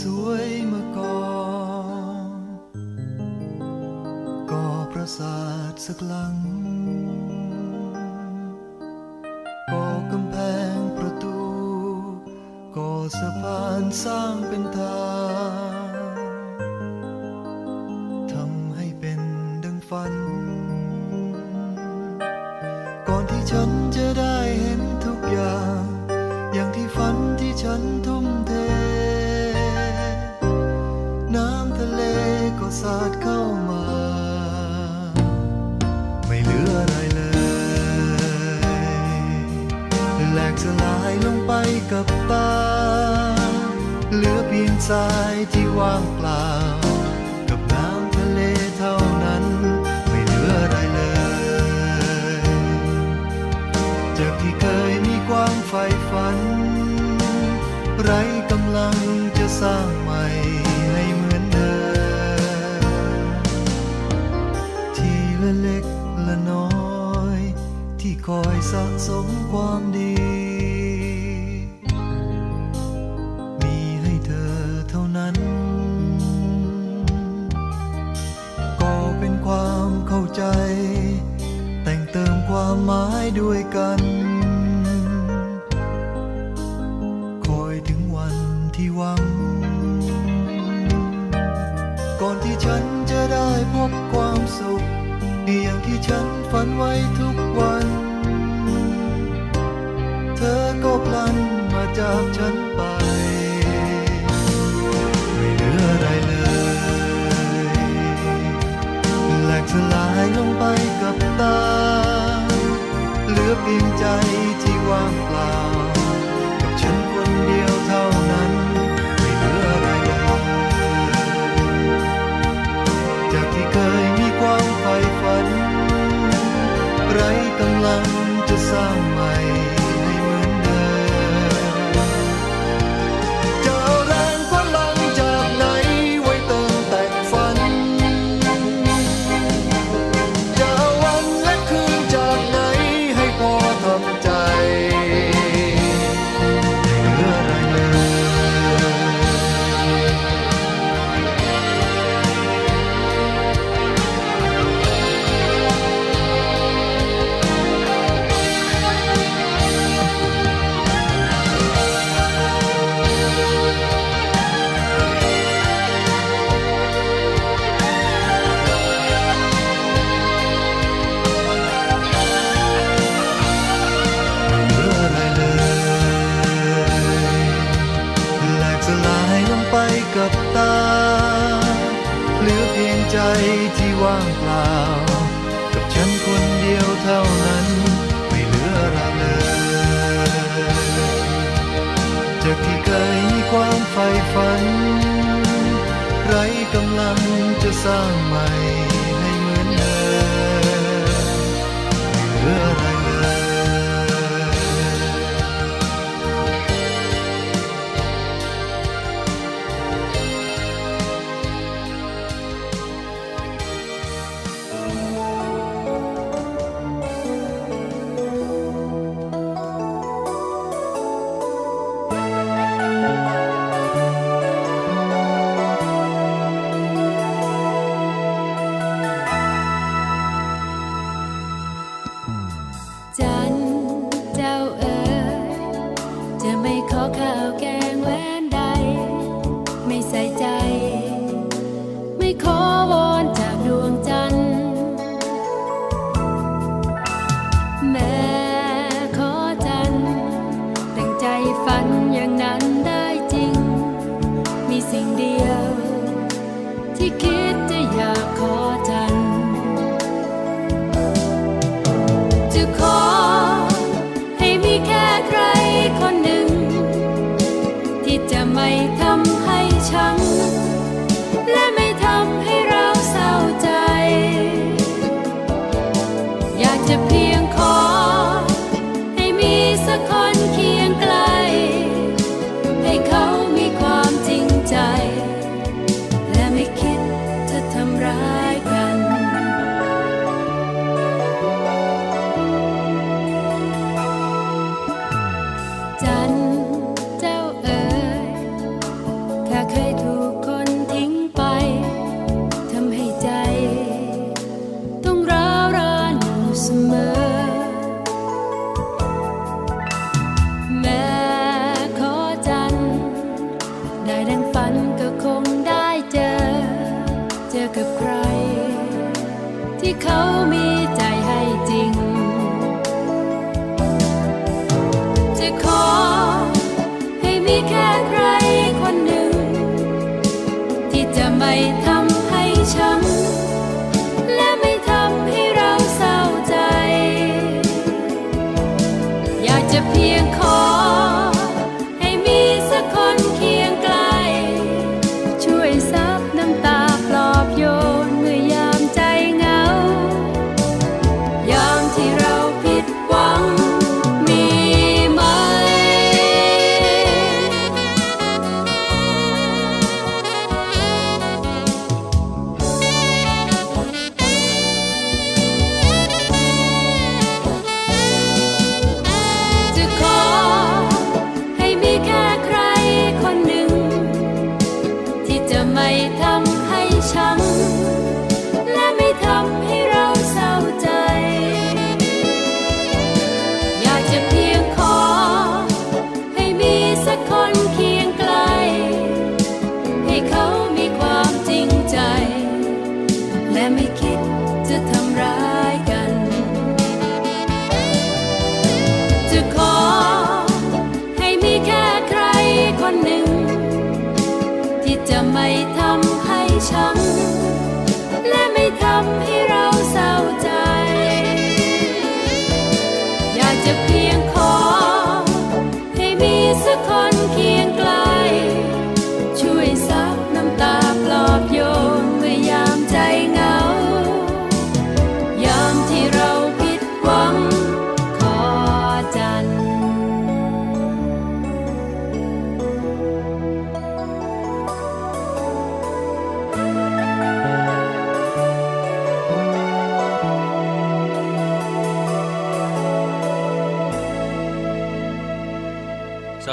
สวยมาก่อนก่อประสาทสักหลัง มควายด้วยกัน คอยถึงวันที่หวัง ก่อนที่ฉันจะได้พบความสุขอย่างที่ฉันฝันไว้ทุกวัน เธอก็พลันมาจากฉันไป ไม่เหลืออะไรเลยแหลกสลายลงไปกับตา เหลือเพียงใจที่ว่างเปล่า กับฉันคนเดียวเท่านั้น ไม่เหลืออะไรเลยจากที่เคยมีความใฝ่ฝัน ไรกำลังจะสร้าง กำลังจะสร้างใหม่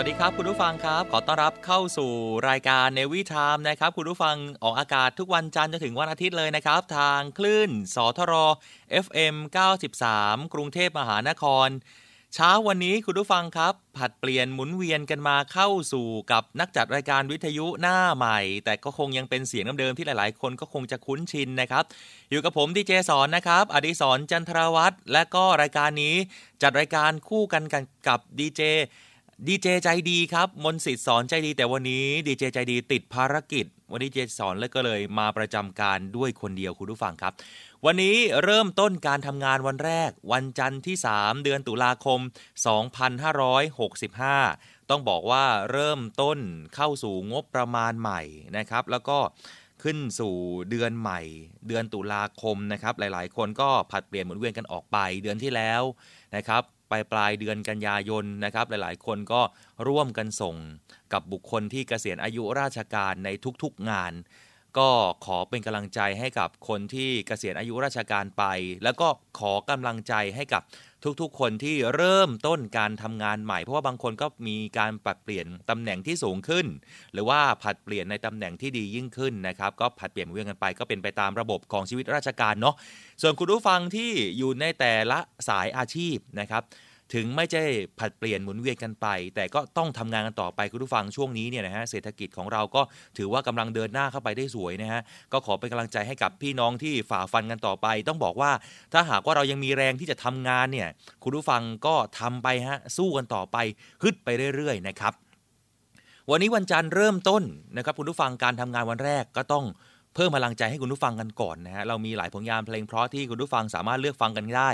วัสดีครับคุณผู้ฟังครับ ขอต้อนรับเข้าสู่รายการเนวิทามนะครับคุณผู้ฟังออกอากาศทุกวันจันทร์จนถึงวันอาทิตย์เลยนะครับ ทางคลื่นสทร FM 93 กรุงเทพมหานคร เช้าวันนี้คุณผู้ฟังครับ ผัดเปลี่ยนหมุนเวียนกันมาเข้าสู่กับนักจัดรายการวิทยุหน้าใหม่ แต่ก็คงยังเป็นเสียงเดิมๆที่หลายๆ คนก็คงจะคุ้นชินนะครับ อยู่กับผมดีเจสอนนะครับอดิศรจันทรวัฒน์และก็รายการนี้จัดรายการคู่กันกันกับดีเจ ดีเจใจดีครับ มนสิทธิ์สอนใจดีแต่วันนี้ดีเจใจดีติดภารกิจ วันนี้เจสอนเลยก็เลยมาประจำการด้วยคนเดียวคุณผู้ฟังครับ วันนี้เริ่มต้นการทำงานวันแรก วันจันทร์ที่ 3 เดือนตุลาคม 2565 ต้องบอกว่าเริ่มต้นเข้าสู่งบประมาณใหม่นะครับ แล้วก็ขึ้นสู่เดือนใหม่ เดือนตุลาคมนะครับ หลายๆ คนก็ผัดเปลี่ยนหมุนเวียนกันออกไป เดือนที่แล้วนะครับ ปลายปลายเดือนกันยายนนะครับหลายๆ คนก็ร่วมกันส่งกับบุคคลที่เกษียณอายุราชการในทุกๆงาน ก็ขอเป็นกำลังใจให้กับคนที่เกษียณอายุราชการไป แล้วก็ขอกำลังใจให้กับ ทุกๆ คนที่เริ่มต้นการทำงานใหม่ เพราะว่าบางคนก็มีการปรับเปลี่ยนตำแหน่งที่สูงขึ้น หรือว่าผัดเปลี่ยนในตำแหน่งที่ดียิ่งขึ้นนะครับก็ผัดเปลี่ยนหมุนเวียนกันไปก็เป็นไปตามระบบของชีวิตราชการเนาะส่วนคุณผู้ฟังที่อยู่ในแต่ละสายอาชีพนะครับ ถึงไม่ใช่ผัดเปลี่ยนหมุนเวียนกันไป แต่ก็ต้องทำงานกันต่อไปคุณผู้ฟังช่วงนี้เนี่ยนะฮะเศรษฐกิจของเราก็ถือว่ากำลังเดินหน้าเข้าไปได้สวยนะฮะก็ขอเป็นกำลังใจให้กับพี่น้องที่ฝ่าฟันกันต่อไป ต้องบอกว่าถ้าหากว่าเรายังมีแรงที่จะทำงานเนี่ยคุณผู้ฟังก็ทำไปฮะสู้กันต่อไปฮึดไปเรื่อยๆนะครับวันนี้วันจันทร์เริ่มต้นนะครับคุณผู้ฟังการทำงานวันแรกก็ต้อง เพิ่มพลังใจให้คุณผู้ฟังกันก่อนนะฮะเรามีหลายผลงานเพลงเพราะที่คุณผู้ฟังสามารถเลือกฟังกันได้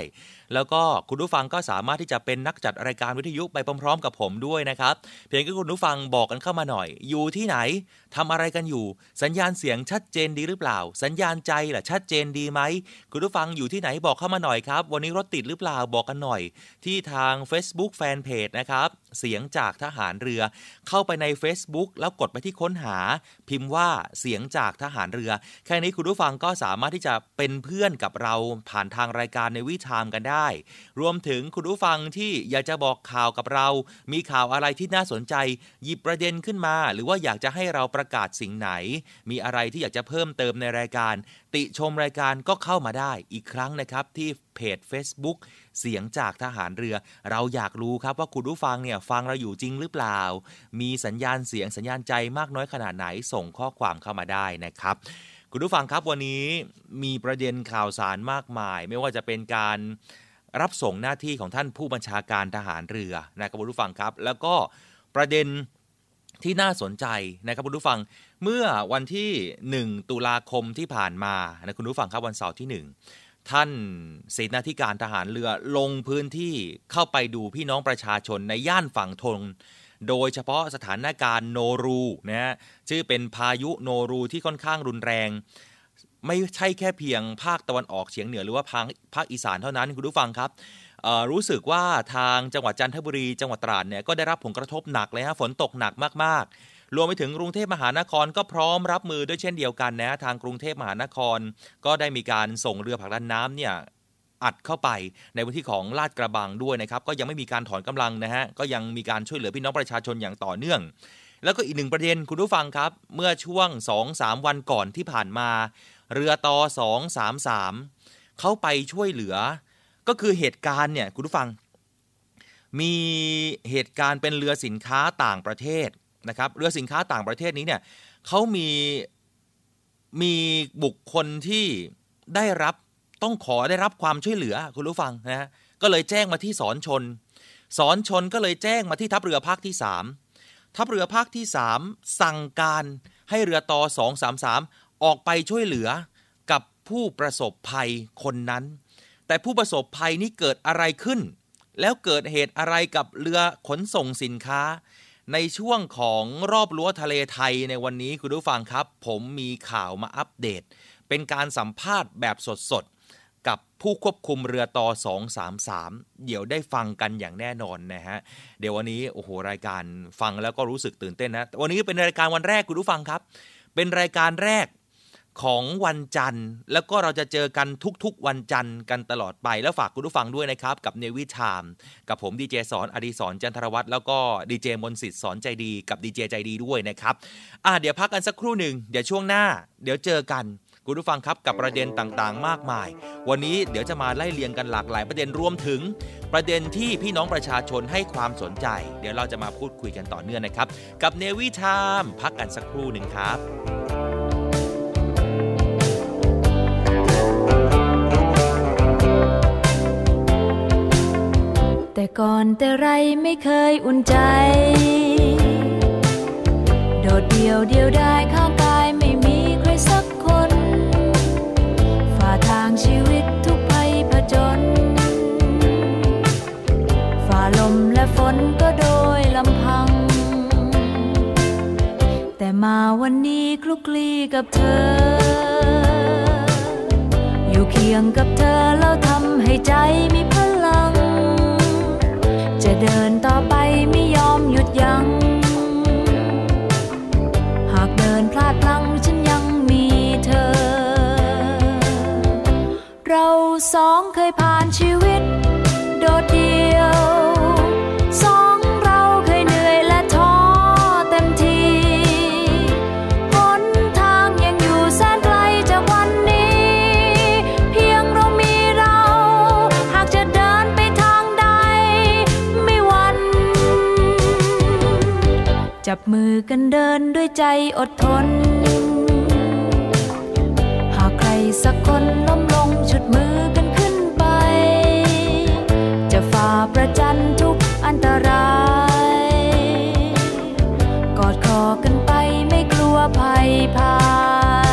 แล้วก็คุณผู้ฟังก็สามารถที่จะเป็นนักจัดรายการวิทยุไปพร้อมๆ กับผมด้วยนะครับ เพียงแค่คุณผู้ฟังบอกกันเข้ามาหน่อย อยู่ที่ไหนทำอะไรกันอยู่ สัญญาณเสียงชัดเจนดีหรือเปล่า สัญญาณใจล่ะชัดเจนดีไหมคุณผู้ฟังอยู่ที่ไหนบอกเข้ามาหน่อยครับ วันนี้รถติดหรือเปล่าบอกกันหน่อย ที่ทาง Facebook Fanpage นะครับ เสียงจากทหารเรือ เข้าไปใน Facebook แล้วกดไปที่ค้นหา พิมพ์ว่าเสียงจากทหารเรือ แค่นี้คุณผู้ฟังก็สามารถที่จะเป็นเพื่อนกับเราผ่านทางรายการในวิชามกันได้ รวมถึงคุณผู้ฟังที่อยากจะบอกข่าวกับเรา มีข่าวอะไรที่น่าสนใจ หยิบประเด็นขึ้นมา หรือว่าอยากจะให้เราประกาศสิ่งไหน มีอะไรที่อยากจะเพิ่มเติมในรายการ ติชมรายการก็เข้ามาได้อีกครั้งนะครับที่เพจ Facebook เสียงจากทหารเรือ เราอยากรู้ครับว่าคุณผู้ฟังเนี่ยฟังเราอยู่จริงหรือเปล่า มีสัญญาณเสียงสัญญาณใจมากน้อยขนาดไหนส่งข้อความเข้ามาได้นะครับ คุณผู้ฟังครับวันนี้มีประเด็นข่าวสารมากมาย ไม่ว่าจะเป็นการรับส่งหน้าที่ของท่านผู้บัญชาการทหารเรือนะครับคุณผู้ฟังครับ แล้วก็ประเด็นที่น่าสนใจนะครับคุณผู้ฟังเมื่อวันที่ 1 ตุลาคมที่ผ่านมานะคุณผู้ฟังครับวันเสาร์ที่ 1 ท่านเสนาธิการทหารเรือลงพื้นที่เข้าไปดูพี่น้องประชาชนในย่านฝั่งทนโดยเฉพาะสถานการณ์โนรูนะฮะชื่อเป็นพายุโนรูที่ค่อนข้างรุนแรง ไม่ใช่แค่เพียงภาคตะวันออกเฉียงเหนือหรือว่าภาคภาคอีสานเท่านั้นคุณผู้ฟังครับรู้สึกว่าทางจังหวัดจันทบุรีจังหวัดตราดเนี่ยก็ได้รับผลกระทบหนักเลยฮะฝนตกหนักมากๆ รวมไปถึงกรุงเทพมหานครก็พร้อมรับมือด้วยเช่นเดียวกันนะทางกรุงเทพมหานคร ก็ได้มีการส่งเรือผลักดันน้ำเนี่ยอัดเข้าไปในพื้นที่ของลาดกระบังด้วยนะครับ ก็ยังไม่มีการถอนกำลังนะฮะก็ยังมีการช่วยเหลือพี่น้องประชาชนอย่างต่อเนื่อง แล้วก็อีกหนึ่งประเด็นคุณผู้ฟังครับ เมื่อช่วง 2-3 วันก่อนที่ผ่านมา เรือต่อ233 เข้าไปช่วยเหลือ ก็คือเหตุการณ์เนี่ยคุณผู้ฟัง มีเหตุการณ์เป็นเรือสินค้าต่างประเทศ นะครับเรือสินค้าต่างประเทศนี้เนี่ยเขามีมีบุคคลที่ได้รับต้องขอได้รับความช่วยเหลือคุณผู้ฟังนะฮะก็เลยแจ้งมาที่สอนชน สอนชนก็เลยแจ้งมาที่ทัพเรือภาคที่ 3 ทัพเรือภาคที่ 3 สั่งการให้เรือต่อ233 ออกไปช่วยเหลือกับผู้ประสบภัยคนนั้น แต่ผู้ประสบภัยนี้เกิดอะไรขึ้น แล้วเกิดเหตุอะไรกับเรือขนส่งสินค้า ในช่วงของรอบรั้วทะเลไทยในวันนี้คุณผู้ฟังครับ ผมมีข่าวมาอัปเดต เป็นการสัมภาษณ์แบบสดๆ กับผู้ควบคุมเรือต่อ 233 เดี๋ยวได้ฟังกันอย่างแน่นอนนะฮะ เดี๋ยววันนี้โอ้โหรายการฟังแล้วก็รู้สึกตื่นเต้นนะ วันนี้เป็นรายการวันแรกคุณผู้ฟังครับ เป็นรายการแรก ของวันจันทร์ แล้วก็เราจะเจอกันทุกๆ วันจันทร์กันตลอดไป แล้วฝากคุณผู้ฟังด้วยนะครับ กับเนวิชามกับผมดีเจสอนอดีสอนจันทรวัตรแล้วก็ดีเจมนสิทธิ์สอนใจดีกับดีเจใจดีด้วยนะครับอะเดี๋ยวพักกันสักครู่หนึ่งเดี๋ยวช่วงหน้า เดี๋ยวเจอกันคุณผู้ฟังครับกับประเด็นต่างๆ มากมาย วันนี้เดี๋ยวจะมาไล่เรียงกันหลากหลายประเด็นรวมถึง ประเด็นที่พี่น้องประชาชนให้ความสนใจ เดี๋ยวเราจะมาพูดคุยกันต่อเนื่องนะครับ กับเนวิชามพักกันสักครู่หนึ่งครับ แต่ก่อนแต่ไรไม่เคยอุ่นใจ โดดเดี่ยวเดียวได้ข้างกายไม่มีใครสักคน ฝ่าทางชีวิตทุกภัยผจญ ฝ่าลมและฝนก็โดยลำพัง แต่มาวันนี้คลุกคลีกับเธอ อยู่เคียงกับเธอแล้วทำให้ใจมีพลัง เดินต่อไปไม่ยอมหยุดยัง้ง หากเดินพลาดพลั้งฉันยังมีเธอ เราสองเคยผ่านชีวิต มือกันเดินด้วยใจอดทน หากใครสักคนล้มลงชุดมือกันขึ้นไป จะฝ่าประจันทุกอันตราย กอดคอกันไปไม่กลัวภัยพาย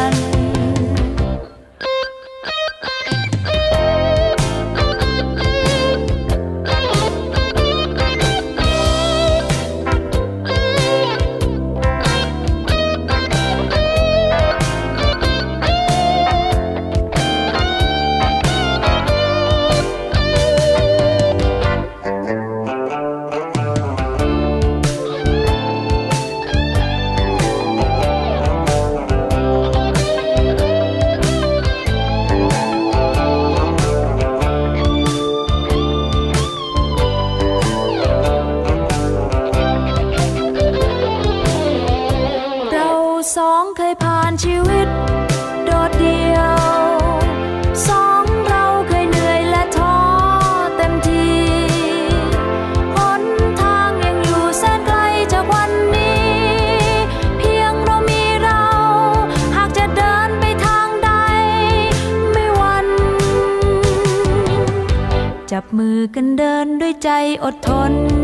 อดทน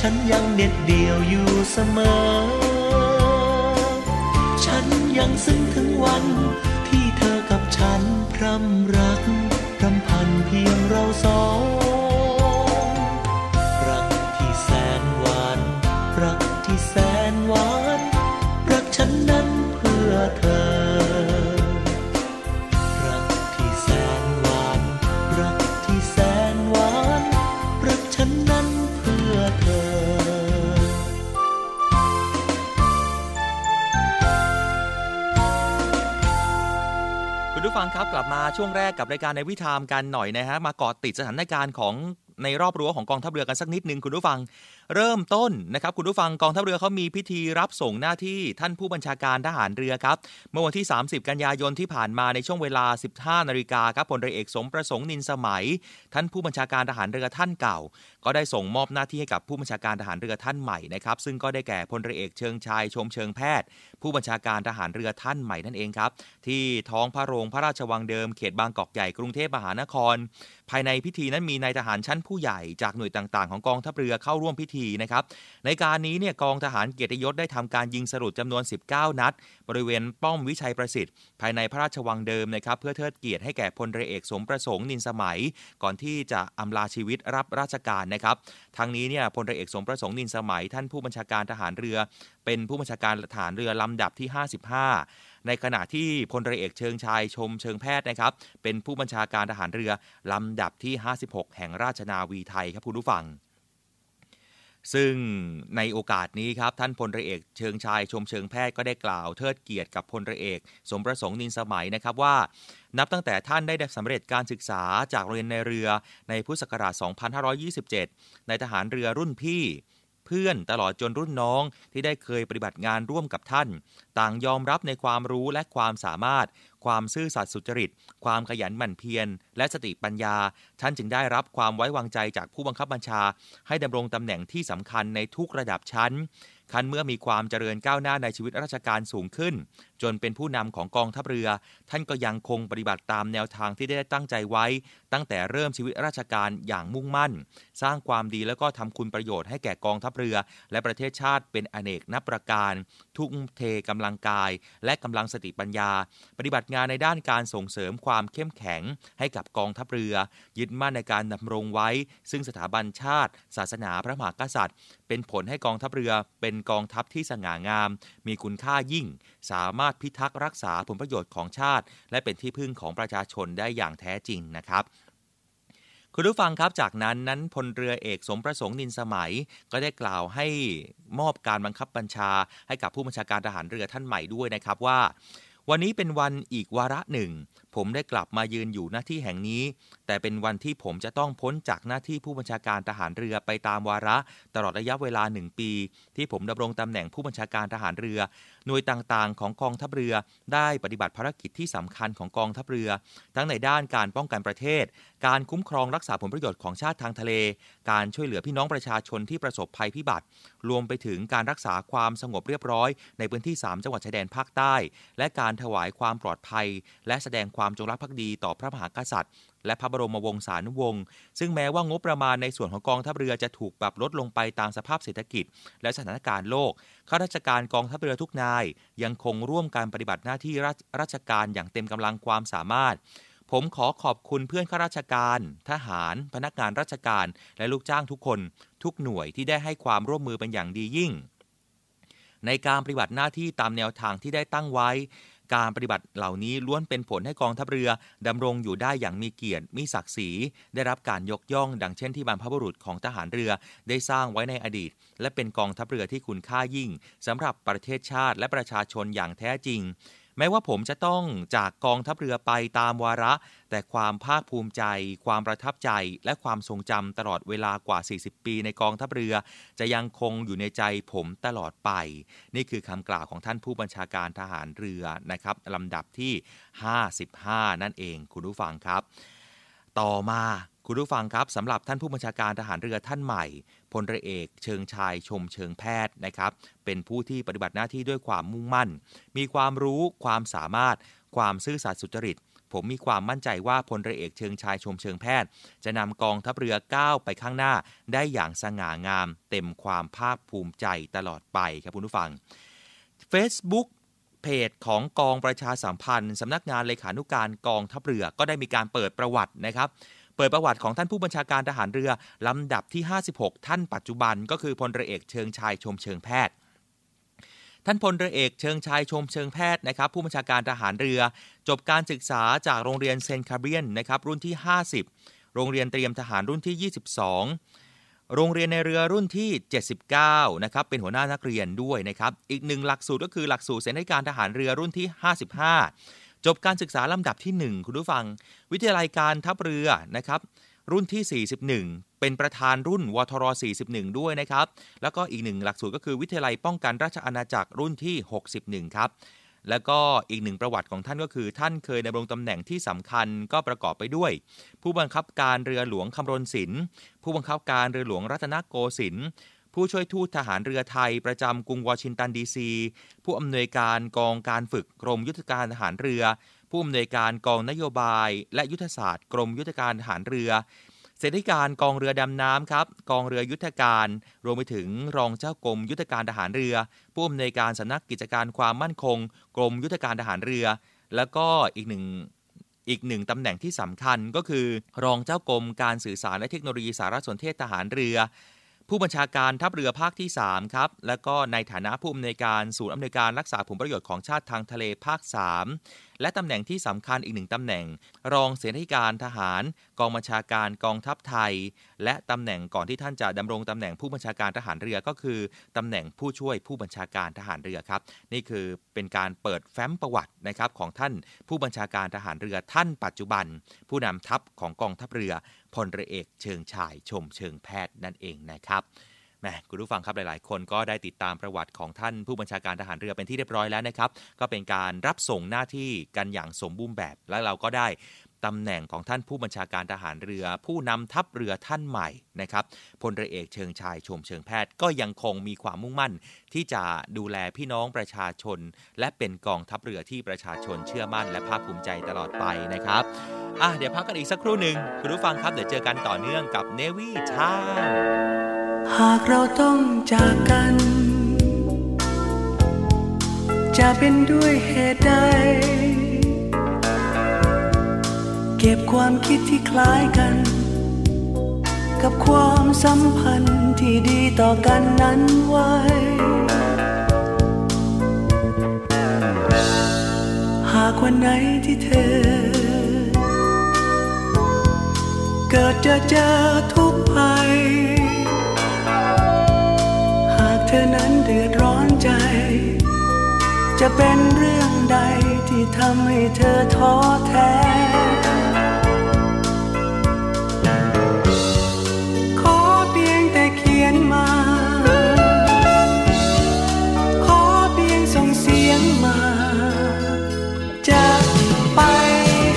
ฉันยังเด็ดเดี่ยวอยู่เสมอ ฉันยังซึ้งถึงวัน ที่เธอกับฉันพร่ำรักรำพันเพียงเราสอง งครับกลับมาช่วงแรกกับรายการในวิธามกันหน่อยนะฮะมาเกาะติดสถานการณ์ของในรอบรั้วของกองทัพเรือกันสักนิดนึงคุณผู้ฟัง เริ่มต้นนะครับคุณผู้ฟังกองทัพเรือเขามีพิธีรับส่งหน้าที่ท่านผู้บัญชาการทหารเรือครับ เมื่อวันที่ 30 กันยายนที่ผ่านมาในช่วงเวลา 15 นาฬิกาครับพลเรือเอกสมประสงค์นินสมัย ท่านผู้บัญชาการทหารเรือท่านเก่า ก็ได้ส่งมอบหน้าที่ให้กับผู้บัญชาการทหารเรือท่านใหม่นะครับซึ่งก็ได้แก่พลเรือเอกเชิงชายชมเชิงแพทย์ ผู้บัญชาการทหารเรือท่านใหม่นั่นเองครับที่ท้องพระโรงพระราชวังเดิมเขตบางกอกใหญ่กรุงเทพมหานคร ภายในพิธีนั้นมีนายทหารชั้นผู้ใหญ่จากหน่วยต่างๆ ของกองทัพเรือเข้าร่วมพิธีีนะครับในการนี้เนี่ยกองทหารเกียรติยศได้ทำการยิงสรุปจำนวน 19 นัด บริเวณป้อมวิชัยประสิทธิ์ ภายในพระราชวังเดิมนะครับเพื่อเทิดเกียรติให้แก่พลเรือเอกสมประสงค์นินสมัย ก่อนที่จะอำลาชีวิตรับราชการนะครับทางนี้เนี่ยพลเรือเอกสมประสงค์นินสมัย ท่านผู้บัญชาการทหารเรือ เป็นผู้บัญชาการทหารเรือลำดับที่ 55ในขณะที่พลเรือเอกเชิงชายชมเชิงแพทย์นะครับ เป็นผู้บัญชาการทหารเรือลำดับที่ 56 แห่งราชนาวีไทยครับคุณผู้ฟัง ซึ่งในโอกาสนี้ครับท่านพลเรือเอกเชิงชายชมเชิงแพทย์ก็ได้กล่าวเทิดเกียรติกับพลเรือเอก สมประสงค์นินสมัยนะครับว่า นับตั้งแต่ท่านได้สำเร็จการศึกษาจากโรงเรียนในเรือในพุทธศักราช 2527 ในทหารเรือรุ่นพี่ เพื่อนตลอดจนรุ่นน้องที่ได้เคยปฏิบัติงานร่วมกับท่าน ต่างยอมรับในความรู้และความสามารถ ความซื่อสัตย์สุจริต ความขยันหมั่นเพียร และสติปัญญา ท่านจึงได้รับความไว้วางใจจากผู้บังคับบัญชา ให้ดำรงตำแหน่งที่สำคัญในทุกระดับชั้นคันเมื่อมีความเจริญก้าวหน้าในชีวิตราชการสูงขึ้นจนเป็นผู้นำของกองทัพเรือ ท่านก็ยังคงปฏิบัติตามแนวทางที่ได้ตั้งใจไว้ ตั้งแต่เริ่มชีวิตราชการอย่างมุ่งมั่น สร้างความดีแล้วก็ทำคุณประโยชน์ให้แก่กองทัพเรือ และประเทศชาติเป็นอเนกนับประการ ทุ่มเทกำลังกาย และกำลังสติปัญญา ปฏิบัติงานในด้านการส่งเสริมความเข้มแข็งให้กับกองทัพเรือ ยึดมั่นในการดำรงไว้ ซึ่งสถาบันชาติ ศาสนาพระมหากษัตริย์ เป็นผลให้กองทัพเรือเป็นกองทัพที่สง่างาม มีคุณค่ายิ่ง สามารถพิทักษ์รักษาผลประโยชน์ของชาติ และเป็นที่พึ่งของประชาชนได้อย่างแท้จริงนะครับคุณผู้ฟังครับ จากนั้นนั้นพลเรือเอกสมประสงค์นินสมัย ก็ได้กล่าวให้มอบการบังคับบัญชา ให้กับผู้บัญชาการทหารเรือท่านใหม่ด้วยนะครับว่า วันนี้เป็นวันอีกวาระหนึ่ง ผมได้กลับมายืนอยู่หน้าที่แห่งนี้ แต่เป็นวันที่ผมจะต้องพ้นจากหน้าที่ผู้บัญชาการทหารเรือไปตามวาระ ตลอดระยะเวลาหนึ่งปี ที่ผมดำรงตำแหน่งผู้บัญชาการทหารเรือ หน่วยต่างๆ ของกองทัพเรือ ได้ปฏิบัติภารกิจที่สำคัญของกองทัพเรือ ทั้งในด้านการป้องกันประเทศ การคุ้มครองรักษาผลประโยชน์ของชาติทางทะเล การช่วยเหลือพี่น้องประชาชนที่ประสบภัยพิบัติ รวมไปถึงการรักษาความสงบเรียบร้อย ในพื้นที่ 3 จังหวัดชายแดนภาคใต้ และการถวายความปลอดภัย และแสดงความจงรักภักดีต่อพระมหากษัตริย์ และพระบรมวงศานุวงศ์ซึ่งแม้ว่างบประมาณในส่วนของกองทัพเรือจะถูกปรับลดลงไปตามสภาพเศรษฐกิจ และสถานการณ์โลกข้าราชการกองทัพเรือทุกนาย ยังคงร่วมการปฏิบัติหน้าที่ราชราชการอย่างเต็มกำลังความสามารถผมขอขอบคุณเพื่อนข้าราชการ ทหาร พนักงานราชการ และลูกจ้างทุกคน ทุกหน่วยที่ได้ให้ความร่วมมือเป็นอย่างดียิ่ง ในการปฏิบัติหน้าที่ตามแนวทางที่ได้ตั้งไว้ การปฏิบัติเหล่านี้ล้วนเป็นผลให้กองทัพเรือดำรงอยู่ได้อย่างมีเกียรติมีศักดิ์ศรีได้รับการยกย่อง ดังเช่นที่บรรพบุรุษของทหารเรือได้สร้างไว้ในอดีต และเป็นกองทัพเรือที่คุณค่ายิ่งสำหรับประเทศชาติและประชาชนอย่างแท้จริง แม้ว่าผมจะต้องจากกองทัพเรือไปตามวาระ แต่ความภาคภูมิใจ ความประทับใจ และความทรงจำตลอดเวลากว่า 40 ปีในกองทัพเรือ จะยังคงอยู่ในใจผมตลอดไป นี่คือคำกล่าวของท่านผู้บัญชาการทหารเรือนะครับลำดับที่ 55 นั่นเองคุณผู้ฟังครับ ต่อมา คุณผู้ฟังครับสำหรับท่านผู้บัญชาการทหารเรือท่านใหม่พลเรือเอก เชิงชายชมเชิงแพทย์นะครับ เป็นผู้ที่ปฏิบัติหน้าที่ด้วยความมุ่งมั่น มีความรู้ความสามารถ ความซื่อสัตย์สุจริต ผมมีความมั่นใจว่าพลเรือเอกเชิงชายชมเชิงแพทย์ จะนำกองทัพเรือก้าวไปข้างหน้า ได้อย่างสง่างาม เต็มความภาคภูมิใจตลอดไปครับคุณผู้ฟัง Facebook เพจของกองประชาสัมพันธ์สำนักงานเลขานุการกองทัพเรือก็ได้มีการเปิดประวัตินะครับ เปิดประวัติของท่านผู้บัญชาการทหารเรือลำดับที่ 56 ท่านปัจจุบันก็คือพลเรือเอกเชิงชายชมเชิงแพทย์ ท่านพลเรือเอกเชิงชายชมเชิงแพทย์นะครับผู้บัญชาการทหารเรือ จบการศึกษาจากโรงเรียนเซนคาเบียนนะครับรุ่นที่ 50 โรงเรียนเตรียมทหารรุ่นที่ 22โรงเรียนในเรือรุ่นที่ 79 นะครับ เป็นหัวหน้านักเรียนด้วยนะครับ อีกหนึ่งหลักสูตรก็คือหลักสูตรเสนาธิการทหารเรือรุ่นที่ 55 จบการศึกษาลำดับที่ 1 คุณผู้ฟัง วิทยาลัยการทัพเรือนะครับ รุ่นที่ 41 เป็นประธานรุ่นวทร 41 ด้วยนะครับ แล้วก็อีกหนึ่งหลักสูตรก็คือวิทยาลัยป้องกันราชอาณาจักรรุ่นที่ 61 ครับแล้วก็อีกหนึ่งประวัติของท่านก็คือ ท่านเคยดำรงตำแหน่งที่สำคัญก็ประกอบไปด้วย ผู้บังคับการเรือหลวงคำรณศิลป์ผู้บังคับการเรือหลวงรัตนโกสินทร์ ผู้ช่วยทูตทหารเรือไทยประจำกรุงวอชิงตันดีซี ผู้อำนวยการกองการฝึกกรมยุทธการทหารเรือ ผู้อำนวยการกองนโยบาย และยุทธศาสตร์กรมยุทธการทหารเรือเสนาธิการกองเรือดำน้ำครับ กองเรือยุทธการ รวมไปถึงรองเจ้ากรมยุทธการทหารเรือ ผู้อำนวยการสำนักกิจการความมั่นคง กรมยุทธการทหารเรือ แล้วก็อีกหนึ่งอีกหนึ่งตำแหน่งที่สำคัญก็คือ รองเจ้ากรมการสื่อสารและเทคโนโลยีสารสนเทศทหารเรือ ผู้บัญชาการทัพเรือภาคที่ 3 ครับ และก็ในฐานะผู้อำนวยการศูนย์อำนวยการรักษาผลประโยชน์ของชาติทางทะเลภาค 3 และตำแหน่งที่สำคัญอีกหนึ่งตำแหน่ง รองเสนาธิการทหาร กองบัญชาการกองทัพไทย และตำแหน่งก่อนที่ท่านจะดำรงตำแหน่งผู้บัญชาการทหารเรือก็คือตำแหน่งผู้ช่วยผู้บัญชาการทหารเรือครับ นี่คือเป็นการเปิดแฟ้มประวัตินะครับของท่านผู้บัญชาการทหารเรือท่านปัจจุบัน ผู้นำทัพของกองทัพเรือพลเรือเอกเชิงชายชมเชิงแพทย์นั่นเองนะครับ แหมคุณผู้ฟังครับหลาย ๆ คนก็ได้ติดตามประวัติของท่านผู้บัญชาการทหารเรือเป็นที่เรียบร้อยแล้วนะครับ ก็เป็นการรับส่งหน้าที่กันอย่างสมบูรณ์แบบ และเราก็ได้ตำแหน่งของท่านผู้บัญชาการทหารเรือ ผู้นำทัพเรือท่านใหม่นะครับพลเรือเอกเชิงชายชมเชิงแพทย์ก็ยังคงมีความมุ่งมั่น ที่จะดูแลพี่น้องประชาชน และเป็นกองทัพเรือที่ประชาชนเชื่อมั่น และภาคภูมิใจตลอดไปนะครับอะเดี๋ยวพักกันอีกสักครู่หนึ่งคุณผู้ฟังครับเดี๋ยวเจอกันต่อเนื่องกับเนวี่ชา หากเราต้องจากกัน จะเป็นด้วยเหตุใด เก็บความคิดที่คล้ายกัน กับความสัมพันธ์ที่ดีต่อกันนั้นไว้ หากวันไหนที่เธอ เกิดจะเจอทุกภัย เธอนั้นเดือดร้อนใจ จะเป็นเรื่องใดที่ทำให้เธอท้อแท้ขอเพียงแต่เขียนมาขอเพียงส่งเสียงมาจะไป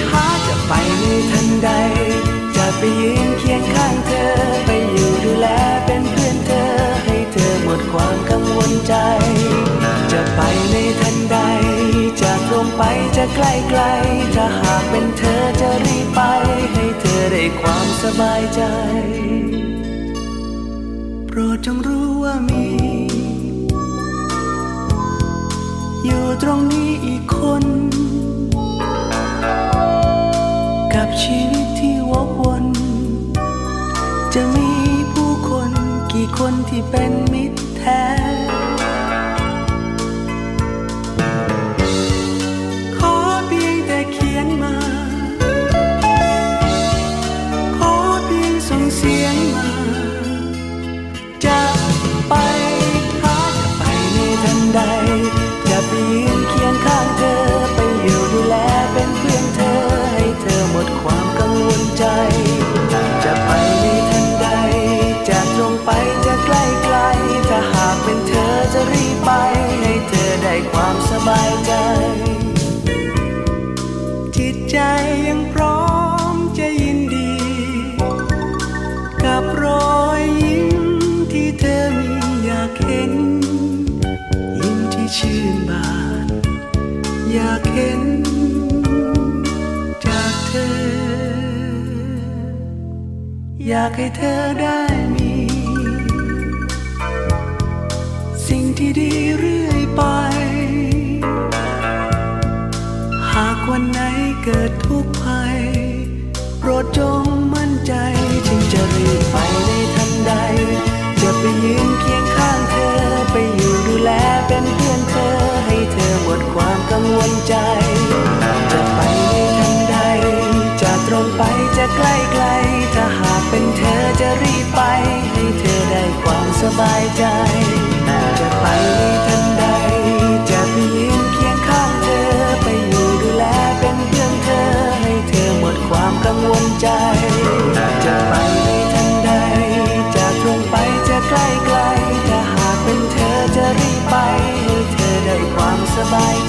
หาจะไปในทันใดจะไปยื ใจ จะไปในทันใด จะตรงไปจะใกล้ไกล ถ้าหากเป็นเธอจะรีบไป ให้เธอได้ความสบายใจ โปรดจงรู้ว่ามี อยู่ตรงนี้อีกคน กับชีวิตที่วกวน จะมีผู้คนกี่คนที่เป็นมิตรแท้ จะไปยืนเคียงข้างเธอ ไปอยู่ดูแลเป็นเพื่อนเธอ ให้เธอหมดความกังวลใจ จะไปในทันใด จะตรงไปจะใกล้ไกล ถ้าหากเป็นเธอจะรีบไป ให้เธอได้ความสบายใจากให้เธอได้มี สิ่งที่ดีเรื่อยไป หากวันไหนเกิดทุกข์ภัย โปรดจงมั่นใจจึงจะรีบไปในทันใด จะไปยืนเคียงข้างเธอ ไปอยู่ดูแลเป็นเพื่อนเธอ ให้เธอหมดความกังวลใจ จะไปในทันใด จะตรงไปจะใกล้ไกล เป็นเธอจะรีบไปให้เธอได้ความสบายใจ จะไปทันใด จะไปยืนเคียงข้างเธอไปอยู่ดูแลเป็นเพื่อนเธอให้เธอหมดความกังวลใจ จะไปทันใด จะตรงไปจะใกล้ไกลถ้าหากเป็นเธอจะรีบไปให้เธอได้ความสบายใจ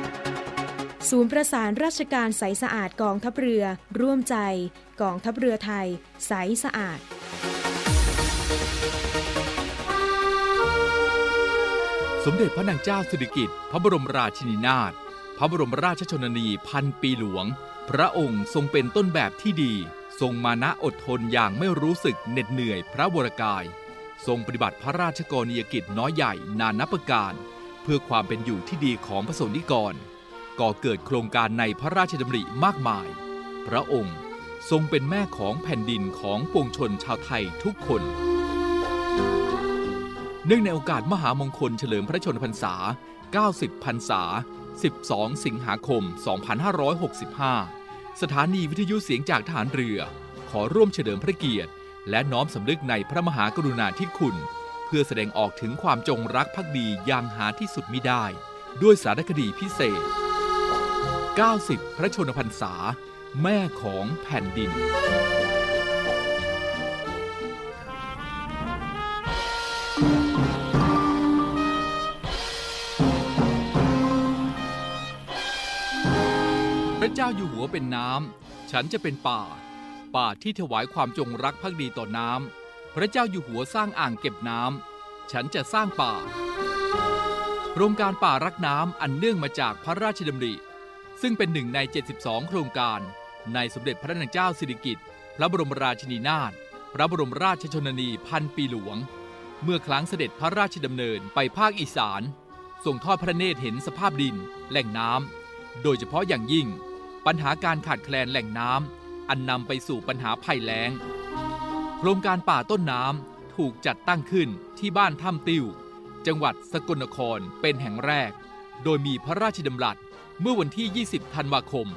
ศูนย์ประสานราชการใสสะอาดกองทัพเรือ ร่วมใจ กองทัพเรือไทย ใสสะอาด สมเด็จพระนางเจ้าสิริกิติ์พระบรมราชินีนาถพระบรมราชชนนีพันปีหลวง พระองค์ทรงเป็นต้นแบบที่ดี ทรงมานะอดทนอย่างไม่รู้สึกเหน็ดเหนื่อยพระวรกาย ทรงปฏิบัติพระราชกรณียกิจน้อยใหญ่นานับประการ เพื่อความเป็นอยู่ที่ดีของพระสนิกร ก่อเกิดโครงการในพระราชดำริมากมาย พระองค์ทรงเป็นแม่ของแผ่นดินของปวงชนชาวไทยทุกคน เนื่องในโอกาสมหามงคลเฉลิมพระชนมพรรษา 90 พรรษา 12 สิงหาคม 2565 สถานีวิทยุเสียงจากทหารเรือ ขอร่วมเฉลิมพระเกียรติ และน้อมสำนึกในพระมหากรุณาธิคุณ เพื่อแสดงออกถึงความจงรักภักดีอย่างหาที่สุดมิได้ ด้วยสารคดีพิเศษ 90 พระชนมพรรษา แม่ของแผ่นดิน พระเจ้าอยู่หัวเป็นน้ำ ฉันจะเป็นป่า ป่าที่ถวายความจงรักภักดีต่อน้ำ พระเจ้าอยู่หัวสร้างอ่างเก็บน้ำ ฉันจะสร้างป่าโครงการป่ารักน้ำอันเนื่องมาจากพระราชดำริ ซึ่งเป็นหนึ่งใน 72 โครงการ ในสมเด็จพระนางเจ้าสิริกิติ์พระบรมราชินีนาถพระบรมราชชนนีพันปีหลวง เมื่อครั้งเสด็จพระราชดำเนินไปภาคอีสานทรงทอดพระเนตรเห็นสภาพดิน แหล่งน้ำโดยเฉพาะอย่างยิ่ง ปัญหาการขาดแคลนแหล่งน้ำอันนำไปสู่ปัญหาภัยแล้ง โครงการป่าต้นน้ำถูกจัดตั้งขึ้นที่บ้านถ้ำติ้วจังหวัดสกลนครเป็นแห่งแรก โดยมีพระราชดำรัส เมื่อวันที่ 20 ธันวาคม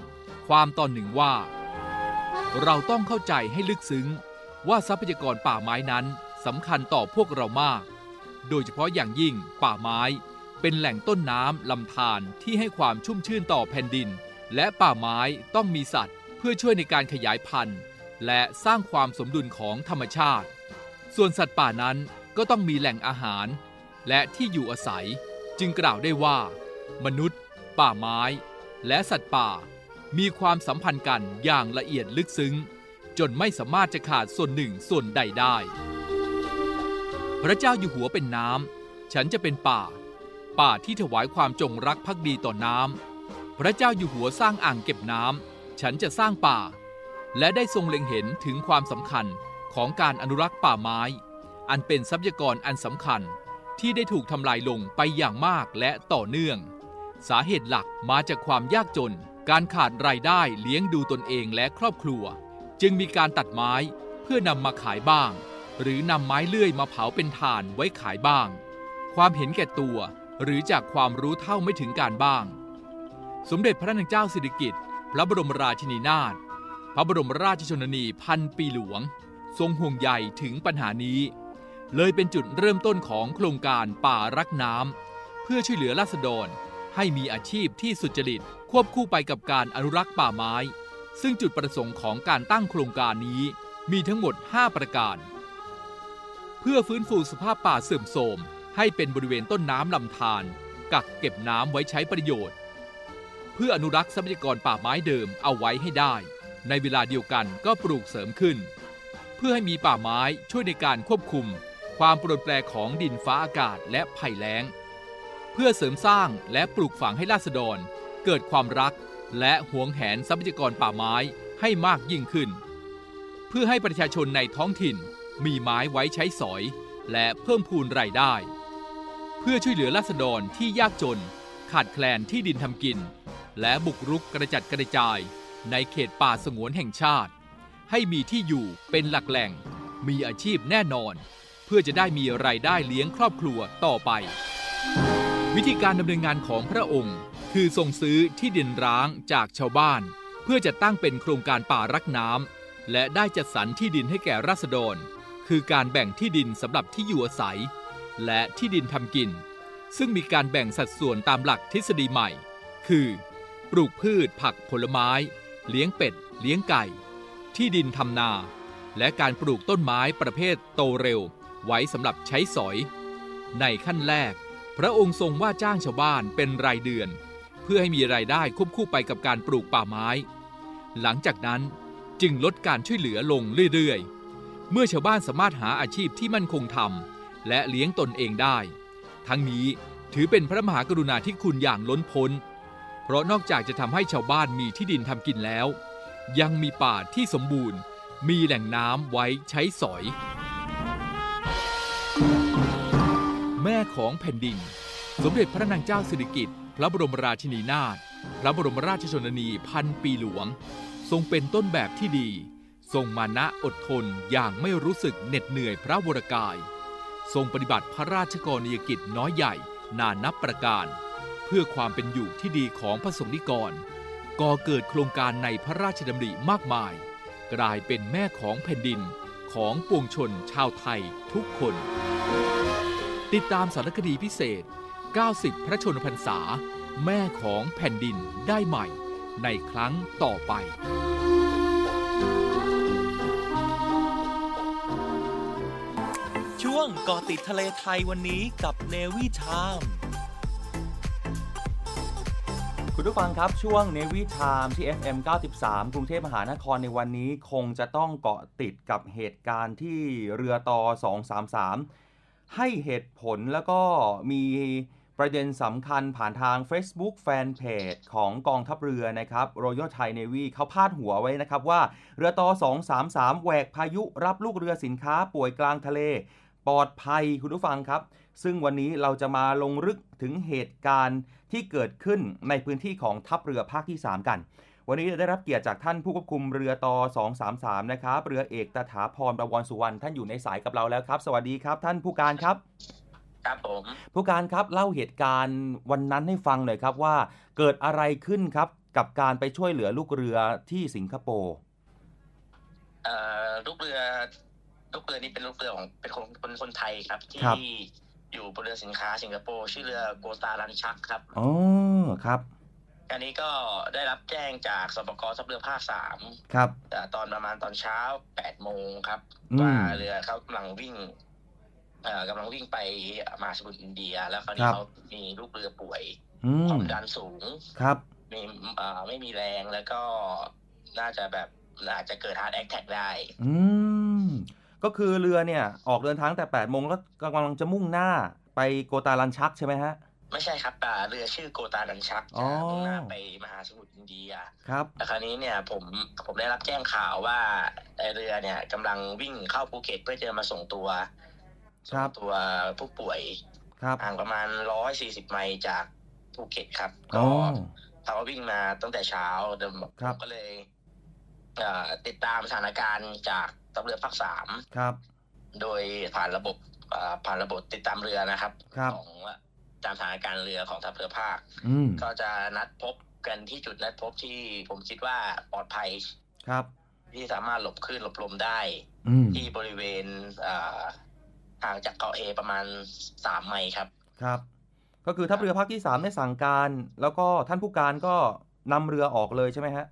ความตอนหนึ่งว่า เราต้องเข้าใจให้ลึกซึ้ง ว่าทรัพยากรป่าไม้นั้นสำคัญต่อพวกเรามาก โดยเฉพาะอย่างยิ่งป่าไม้เป็นแหล่งต้นน้ำลำธารที่ให้ความชุ่มชื่นต่อแผ่นดิน และป่าไม้ต้องมีสัตว์ เพื่อช่วยในการขยายพันธุ์ และสร้างความสมดุลของธรรมชาติ ส่วนสัตว์ป่านั้นก็ต้องมีแหล่งอาหาร และที่อยู่อาศัย จึงกล่าวได้ว่า มนุษย์ ป่าไม้ และสัตว์ป่า มีความสัมพันธ์กันอย่างละเอียดลึกซึ้ง จนไม่สามารถจะขาดส่วนหนึ่งส่วนใดได้ พระเจ้าอยู่หัวเป็นน้ำฉันจะเป็นป่า ป่าที่ถวายความจงรักภักดีต่อน้ำพระเจ้าอยู่หัวสร้างอ่างเก็บน้ำฉันจะสร้างป่า และได้ทรงเล็งเห็นถึงความสำคัญของการอนุรักษ์ป่าไม้ อันเป็นทรัพยากรอันสำคัญที่ได้ถูกทำลายลงไปอย่างมากและต่อเนื่อง สาเหตุหลักมาจากความยากจน การขาดรายได้เลี้ยงดูตนเองและครอบครัว จึงมีการตัดไม้เพื่อนำมาขายบ้าง หรือนำไม้เลื่อยมาเผาเป็นถ่านไว้ขายบ้าง ความเห็นแก่ตัว หรือจากความรู้เท่าไม่ถึงการบ้าง สมเด็จพระนางเจ้าสิริกิติ์พระบรมราชินีนาถพระบรมราชชนนีพันปีหลวง ทรงห่วงใยถึงปัญหานี้ เลยเป็นจุดเริ่มต้นของโครงการป่ารักน้ำเพื่อช่วยเหลือราษฎร ให้มีอาชีพที่สุจริตควบคู่ไปกับการอนุรักษ์ป่าไม้ ซึ่งจุดประสงค์ของการตั้งโครงการนี้มีทั้งหมด 5 ประการ เพื่อฟื้นฟูสภาพป่าเสื่อมโทรม ให้เป็นบริเวณต้นน้ำลำธารกักเก็บน้ำไว้ใช้ประโยชน์ เพื่ออนุรักษ์ทรัพยากรป่าไม้เดิมเอาไว้ให้ได้ ในเวลาเดียวกันก็ปลูกเสริมขึ้น เพื่อให้มีป่าไม้ช่วยในการควบคุม ความปรนแปรของดินฟ้าอากาศและภัยแล้ง เพื่อเสริมสร้างและปลูกฝังให้ราษฎร เกิดความรักและหวงแหนทรัพยากรป่าไม้ให้มากยิ่งขึ้น เพื่อให้ประชาชนในท้องถิ่นมีไม้ไว้ใช้สอย และเพิ่มพูนรายได้ เพื่อช่วยเหลือราษฎรที่ยากจน ขาดแคลนที่ดินทำกิน และบุกรุกกระจัดกระจาย ในเขตป่าสงวนแห่งชาติ ให้มีที่อยู่เป็นหลักแหล่ง มีอาชีพแน่นอน เพื่อจะได้มีรายได้เลี้ยงครอบครัวต่อไป วิธีการดำเนินงานของพระองค์ คือส่งซื้อที่ดินร้างจากชาวบ้าน เพื่อจะตั้งเป็นโครงการป่ารักน้ำและได้จัดสรรที่ดินให้แก่ราษฎร คือการแบ่งที่ดินสำหรับที่อยู่อาศัย และที่ดินทำกิน ซึ่งมีการแบ่งสัดส่วนตามหลักทฤษฎีใหม่ คือ ปลูกพืชผักผลไม้ เลี้ยงเป็ด เลี้ยงไก่ ที่ดินทำนา และการปลูกต้นไม้ประเภทโตเร็ว ไว้สำหรับใช้สอย ในขั้นแรก พระองค์ทรงว่าจ้างชาวบ้านเป็นรายเดือน เพื่อให้มีรายได้ควบคู่ไปกับการปลูกป่าไม้ หลังจากนั้นจึงลดการช่วยเหลือลงเรื่อยๆ เมื่อชาวบ้านสามารถหาอาชีพที่มั่นคงทำและเลี้ยงตนเองได้ ทั้งนี้ถือเป็นพระมหากรุณาธิคุณอย่างล้นพ้น เพราะนอกจากจะทำให้ชาวบ้านมีที่ดินทำกินแล้ว ยังมีป่าที่สมบูรณ์ มีแหล่งน้ำไว้ใช้สอย แม่ของแผ่นดิน สมเด็จพระนางเจ้าสิริกิติ์พระบรมราชินีนาถพระบรมราชชนนีพันปีหลวง ทรงเป็นต้นแบบที่ดี ทรงมานะอดทนอย่างไม่รู้สึกเหน็ดเหนื่อยพระวรกาย ทรงปฏิบัติพระราชกรณียกิจน้อยใหญ่นานับประการ เพื่อความเป็นอยู่ที่ดีของพระสงฆ์นิกรก่อเกิดโครงการในพระราชดำริมากมาย กลายเป็นแม่ของแผ่นดินของปวงชนชาวไทยทุกคน ติดตามสารคดีพิเศษ 90 พระชนมพรรษา แม่ของแผ่นดินได้ใหม่ ในครั้งต่อไปช่วงเกาะติดทะเลไทยวันนี้กับเนวิชามคุณผู้ฟังครับ ช่วงเนวิชามที่ FM 93 กรุงเทพมหานครในวันนี้คงจะต้องเกาะติดกับเหตุการณ์ที่เรือต่อ 233 ให้เหตุผลแล้วก็มีประเด็นสำคัญผ่านทาง Facebook Fanpage ของกองทัพเรือนะครับ Royal Thai Navy เขาพาดหัวไว้นะครับว่า เรือต่อ 233 แหวกพายุรับลูกเรือสินค้าป่วยกลางทะเล ปลอดภัยคุณผู้ฟังครับ ซึ่งวันนี้เราจะมาลงลึกถึงเหตุการณ์ที่เกิดขึ้นในพื้นที่ของทัพเรือภาคที่ 3 กัน วันนี้ได้รับเกียรติจากท่านผู้ควบคุมเรือต่อ233 นะครับ เรือเอกตถาพรประวรสุวรรณท่านอยู่ในสายกับเราแล้วครับ สวัสดีครับ ท่านผู้การครับ ครับผม ผู้การครับเล่าเหตุการณ์วันนั้นให้ฟังหน่อยครับว่าเกิดอะไรขึ้นครับกับการไปช่วยเหลือลูกเรือที่สิงคโปร์เอ่อลูกเรือลูกเรือนี่เป็นลูกเรือของเป็นคนคนคนไทยครับ ที่ครับอยู่บนเรือสินค้าสิงคโปร์ชื่อเรือโกตารันชักครับอ๋อครับ อันนี้ก็ได้รับแจ้งจากสปกทัพเรือภาคสามครับเอ่อตอนประมาณตอนเช้าแปดโมงครับอืมว่าเรือเขากำลังวิ่งเอ่อกำลังวิ่งไปมหาสมุทรอินเดีย แล้วคราวนี้เขามีลูกเรือป่วยอืความวามดันสูงครับมีเอ่อไม่มีแรงแล้วก็น่าจะแบบอาจจะเกิด heart attack ได้ อืม ก็คือเรือเนี่ย ออกเดินทางแต่8โมงแล้วก็กำลังจะมุ่งหน้าไปโกตาลันชักใช่ไหมฮะ ไม่ใช่ครับอ่าเรือชื่อโกตาดันชักอ๋อจะมุ่งหน้าไปมหาสมุทรอินเดียครับแต่คราวนี้เนี่ยผมผมได้รับแจ้งข่าวว่าไอ้เรือเนี่ยกำลังวิ่งเข้าภูเก็ตเพื่อจะมาส่งตัวครับส่งตัวผู้ป่วยครับห่างประมาณร้อยสี่สิบไมล์จากภูเก็ตครับอ๋อก็อเขาก็วิ่งมาตั้งแต่เช้าเดิมครับก็เลยเอ่อติดตามสถานการณ์จากทัพเรือภาคสามครับ โดยผ่านระบบเอ่อผ่านระบบติดตามเรือนะครับครับของ ตามสถานการณ์เรือของทัพเรือภาคอืมก็จะนัดพบกันที่จุดนัดพบที่ผมคิดว่าปลอดภัยครับ ที่สามารถหลบคลื่นหลบลมได้อืมที่บริเวณเอ่อห่างจากเกาะเอประมาณสามไมล์ครับ ครับ ก็คือทัพเรือภาคที่3ได้สั่งการ แล้วก็ท่านผู้การก็นำเรือออกเลยใช่ไหมฮะ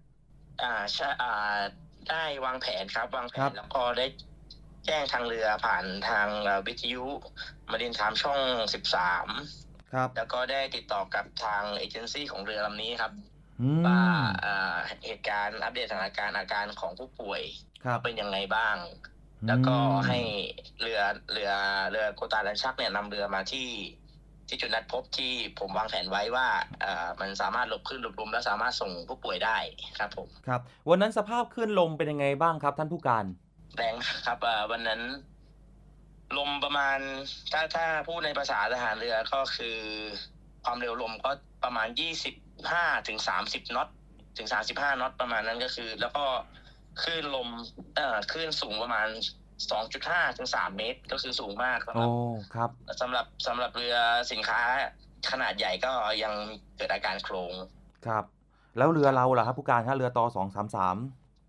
อ่าใช่อ่าได้วางแผนครับ วางแผครันบแล้วก็ได้แจ้งทางเรือผ่านทางเอ่อวิทยุมาดินทามช่องสิบสาม ครับ แล้วก็ได้ติดต่อกับทางเอเจนซี่ของเรือลำนี้ครับอืมว่าเอ่อเหตุการณ์อัปเดตสถานการณ์อาการของผู้ป่วยครับเป็นยังไงบ้าง แล้วก็อืมให้เรือเรือเรือโกตาลันชักเนี่ยนำเรือมาที่ที่จุดนัดพบที่ผมวางแผนไว้ว่าเอ่อมันสามารถหลบคลื่นหลบลมและสามารถส่งผู้ป่วยได้ครับผมครับ วันนั้นสภาพคลื่นลมเป็นยังไงบ้างครับ ท่านผู้การแรงครับเอ่อวันนั้น ลมประมาณถ้าถ้าพูดในภาษาทหารเรือก็คือ ความเร็วลมก็ประมาณยี่สิบห้าถึงสามสิบน็อตถึงสามสิบห้าน็อตประมาณนั้นก็คือ แล้วก็คลื่นลมเอ่อคลื่นสูงประมาณสองจุดห้าถึงสามเมตร ก็คือสูงมากสำหโอ้รับครับสำหรับสำหรับเรือสินค้าขนาดใหญ่ก็ยังเกิดอาการโครงครับ แล้วเรือเราล่ะครับผู้การครับเรือต่อสองสามสาม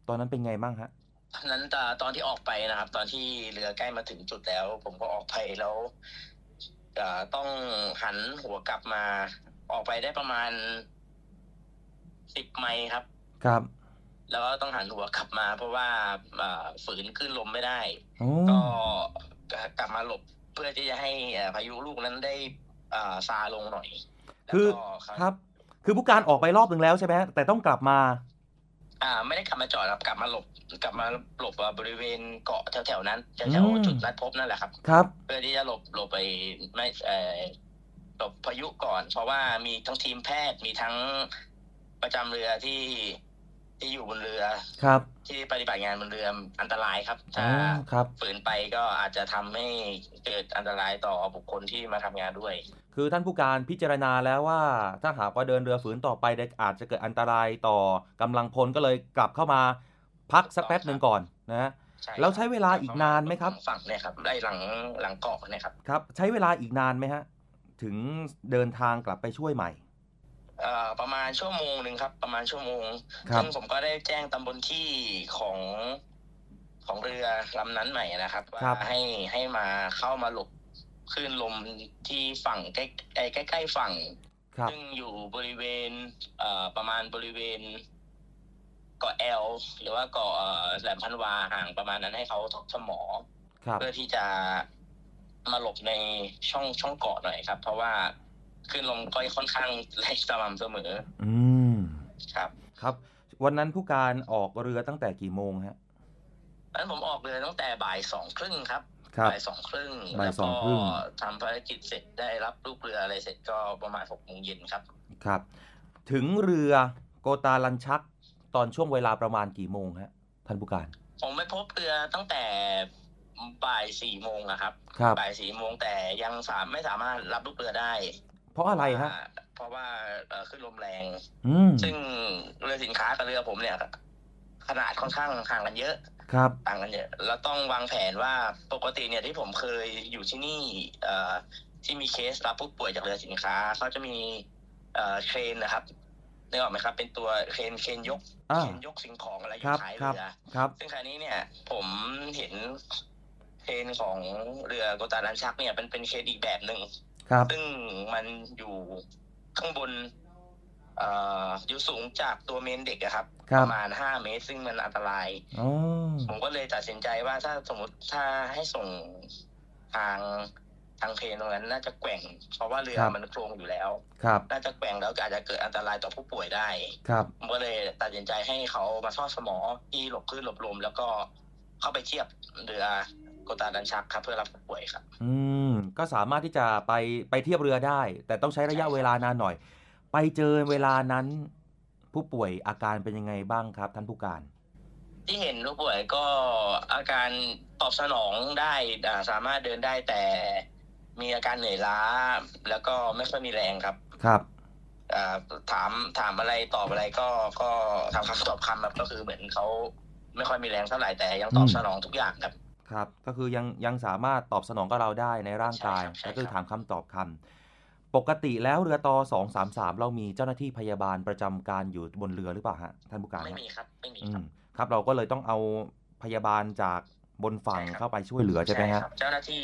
ตอนนั้นเป็นไงบ้างฮะนั้น ตอนตอนที่ออกไปนะครับ ตอนที่เรือใกล้มาถึงจุดแล้ว ผมก็ออกไปแล้วเอ่อต้องหันหัวกลับมาออกไปได้ประมาณสิบไมล์ครับ ครับ แล้วก็ต้องหันหัวกลับมา เพราะว่าเอ่อฝืนขึ้นลมไม่ได้โอ้ก็กลับมาหลบเพื่อที่จะให้เอ่อพายุลูกนั้นได้เอ่อซาลงหน่อย คือแล้วก็ครับครับ คือผู้การออกไปรอบหนึ่งแล้วใช่ไหมฮะแต่ต้องกลับมา อ่า ไม่ได้กลับมาจอดครับกลับมาหลบ กลับมาหลบอะบริเวณเกาะแถวๆนั้นแถอืวมๆจุดนัดพบนั่นแหละครับ ครับเพื่อที่จะหลบหลบไปไม่เอ่อหลบพายุก่อน เพราะว่ามีทั้งทีมแพทย์มีทั้งประจำเรือที่ ที่อยู่บนเรือ ครับ ที่ปฏิบัติงานบนเรืออันตรายครับอ๋ถ้าอครับฝืนไปก็อาจจะทำให้เกิดอันตรายต่อบุคคลที่มาทำงานด้วย คือท่านผู้การพิจารณาแล้วว่า ถ้าหากว่าเดินเรือฝืนต่อไปเด็กอาจจะเกิดอันตรายต่อกำลังพลก็เลยกลับเข้ามาพักสักแป๊บหนึ่งก่อนนะฮะใช่แล้วใช้เวลาอีกนานไหมครับฝั่งเนี่ยครับได้หลังหลังเกาะเนี่ยครับครับ ใช้เวลาอีกนานไหมฮะ ถึงเดินทางกลับไปช่วยใหม่เอ่อ ประมาณชั่วโมงหนึ่งครับ ประมาณชั่วโมงครับซึ่งผมก็ได้แจ้งตำบลที่ของของเรือลำนั้นใหม่นะครับครับว่าให้ให้มาเข้ามาหลบคลื่นลมที่ฝั่งใกล้ใกล้ใกล้ๆฝั่งครับซึ่งอยู่บริเวณเอ่อประมาณบริเวณเกาะแอลหรือว่าเกาะเอ่อแหลมพันวาห่างประมาณนั้นให้เขาทดสมอครับเพื่อที่จะมาหลบในช่องช่องเกาะหน่อยครับ เพราะว่า คลื่นลมก็ค่อนข้างแรงสม่ำเสมอ อืมครับ ครับ วันนั้นผู้การออกเรือตั้งแต่กี่โมงฮะนั้นผมออกเรือตั้งแต่บ่ายสองครึ่งครับครับบ่ายสองครึ่งบ่ายแล้วสอก็งครึ่งทำภารกิจเสร็จได้รับลูกเรืออะไรเสร็จก็ประมาณหกโมงเย็นครับ ครับ ถึงเรือโกตาลันชักตอนช่วงเวลาประมาณกี่โมงฮะท่านผู้การ ผมไปพบเรือตั้งแต่บ่ายสี่โมงอะครับครับบ่ายสี่โมงแต่ยังสามไม่สามารถรับลูกเรือได้ เพราะอะไรฮะเพราะว่าเอ่อขึ้นลมแรง อืมซึ่งเรือสินค้ากับเรือผมเนี่ยขนาดค่อนข้างห่างกันเยอะ ครับต่างกันเยอะแล้วต้องวางแผนว่าปกติเนี่ยที่ผมเคยอยู่ที่นี่เอ่อที่มีเคสรับผู้ป่วยจากเรือสินค้าเขาจะมีเอ่อเครนนะครับนึกออกไหมครับ เป็นตัวเครนเครนยกอ่าเครนยกสิ่งของอะไรอครัยู่บท้ายครับเรือครับ ซึ่งคราวนี้เนี่ย ผมเห็นเครนของเรือโกตาลันชักเนี่ยเป็นเป็นเครนอีกแบบหนึ่ง ครับซึ่งมันอยู่ข้างบนเอ่ออยู่สูงจากตัวเมนเด็กอะครับครัปบระมาณห้าเมตร ซึ่งมันอันตรายอ๋อผมก็เลยตัดสินใจว่าถ้าสมมติถ้าให้ส่งทางทางเพลนตรงนั้นน่าจะแกว่ง เพราะว่าเรือมันโครงอยู่แล้ว ครับ น่าจะแกว่งแล้วก็อาจจะเกิดอันตรายต่อผู้ป่วยได้ ครับผมก็เลยตัดสินใจให้เขามาทอดสมอที่หลบคลื่นหลบลมแล้วก็เข้าไปเทียบเรือ โกตาดันชักครับ เพื่อรับผู้ป่วยครับ อืม ก็สามารถที่จะไปไปเทียบเรือได้ แต่ต้องใช้ระยะใช่ครับเวลานานหน่อย ไปเจอเวลานั้น ผู้ป่วยอาการเป็นยังไงบ้างครับ ท่านผู้การ ที่เห็นผู้ป่วยก็อาการตอบสนองได้อ่าสามารถเดินได้แต่มีอาการเหนื่อยล้า แล้วก็ไม่ค่อยมีแรงครับ ครับอ่าถามถามอะไรตอบอะไรก็ก็ทำคำตอบคำแบบก็คือเหมือนเขาไม่ค่อยมีแรงเท่าไหร่แต่ยังตอบอืมสนองทุกอย่างครับ ครับ ก็คือยังยังสามารถตอบสนองกับเราได้ในร่างกายใช่ครับใช่แล้วก็ครับถามคำตอบคำปกติแล้วเรือต่อสองสามสามเรามีเจ้าหน้าที่พยาบาลประจำการอยู่บนเรือหรือเปล่าฮะท่านผู้การไม่ฮะมีครับไม่มีอืครัมบครับ เราก็เลยต้องเอาพยาบาลจากบนฝั่งใช่ครับเข้าไปช่วยเหลือใช่ไหมฮะครับเจ้าหน้าที่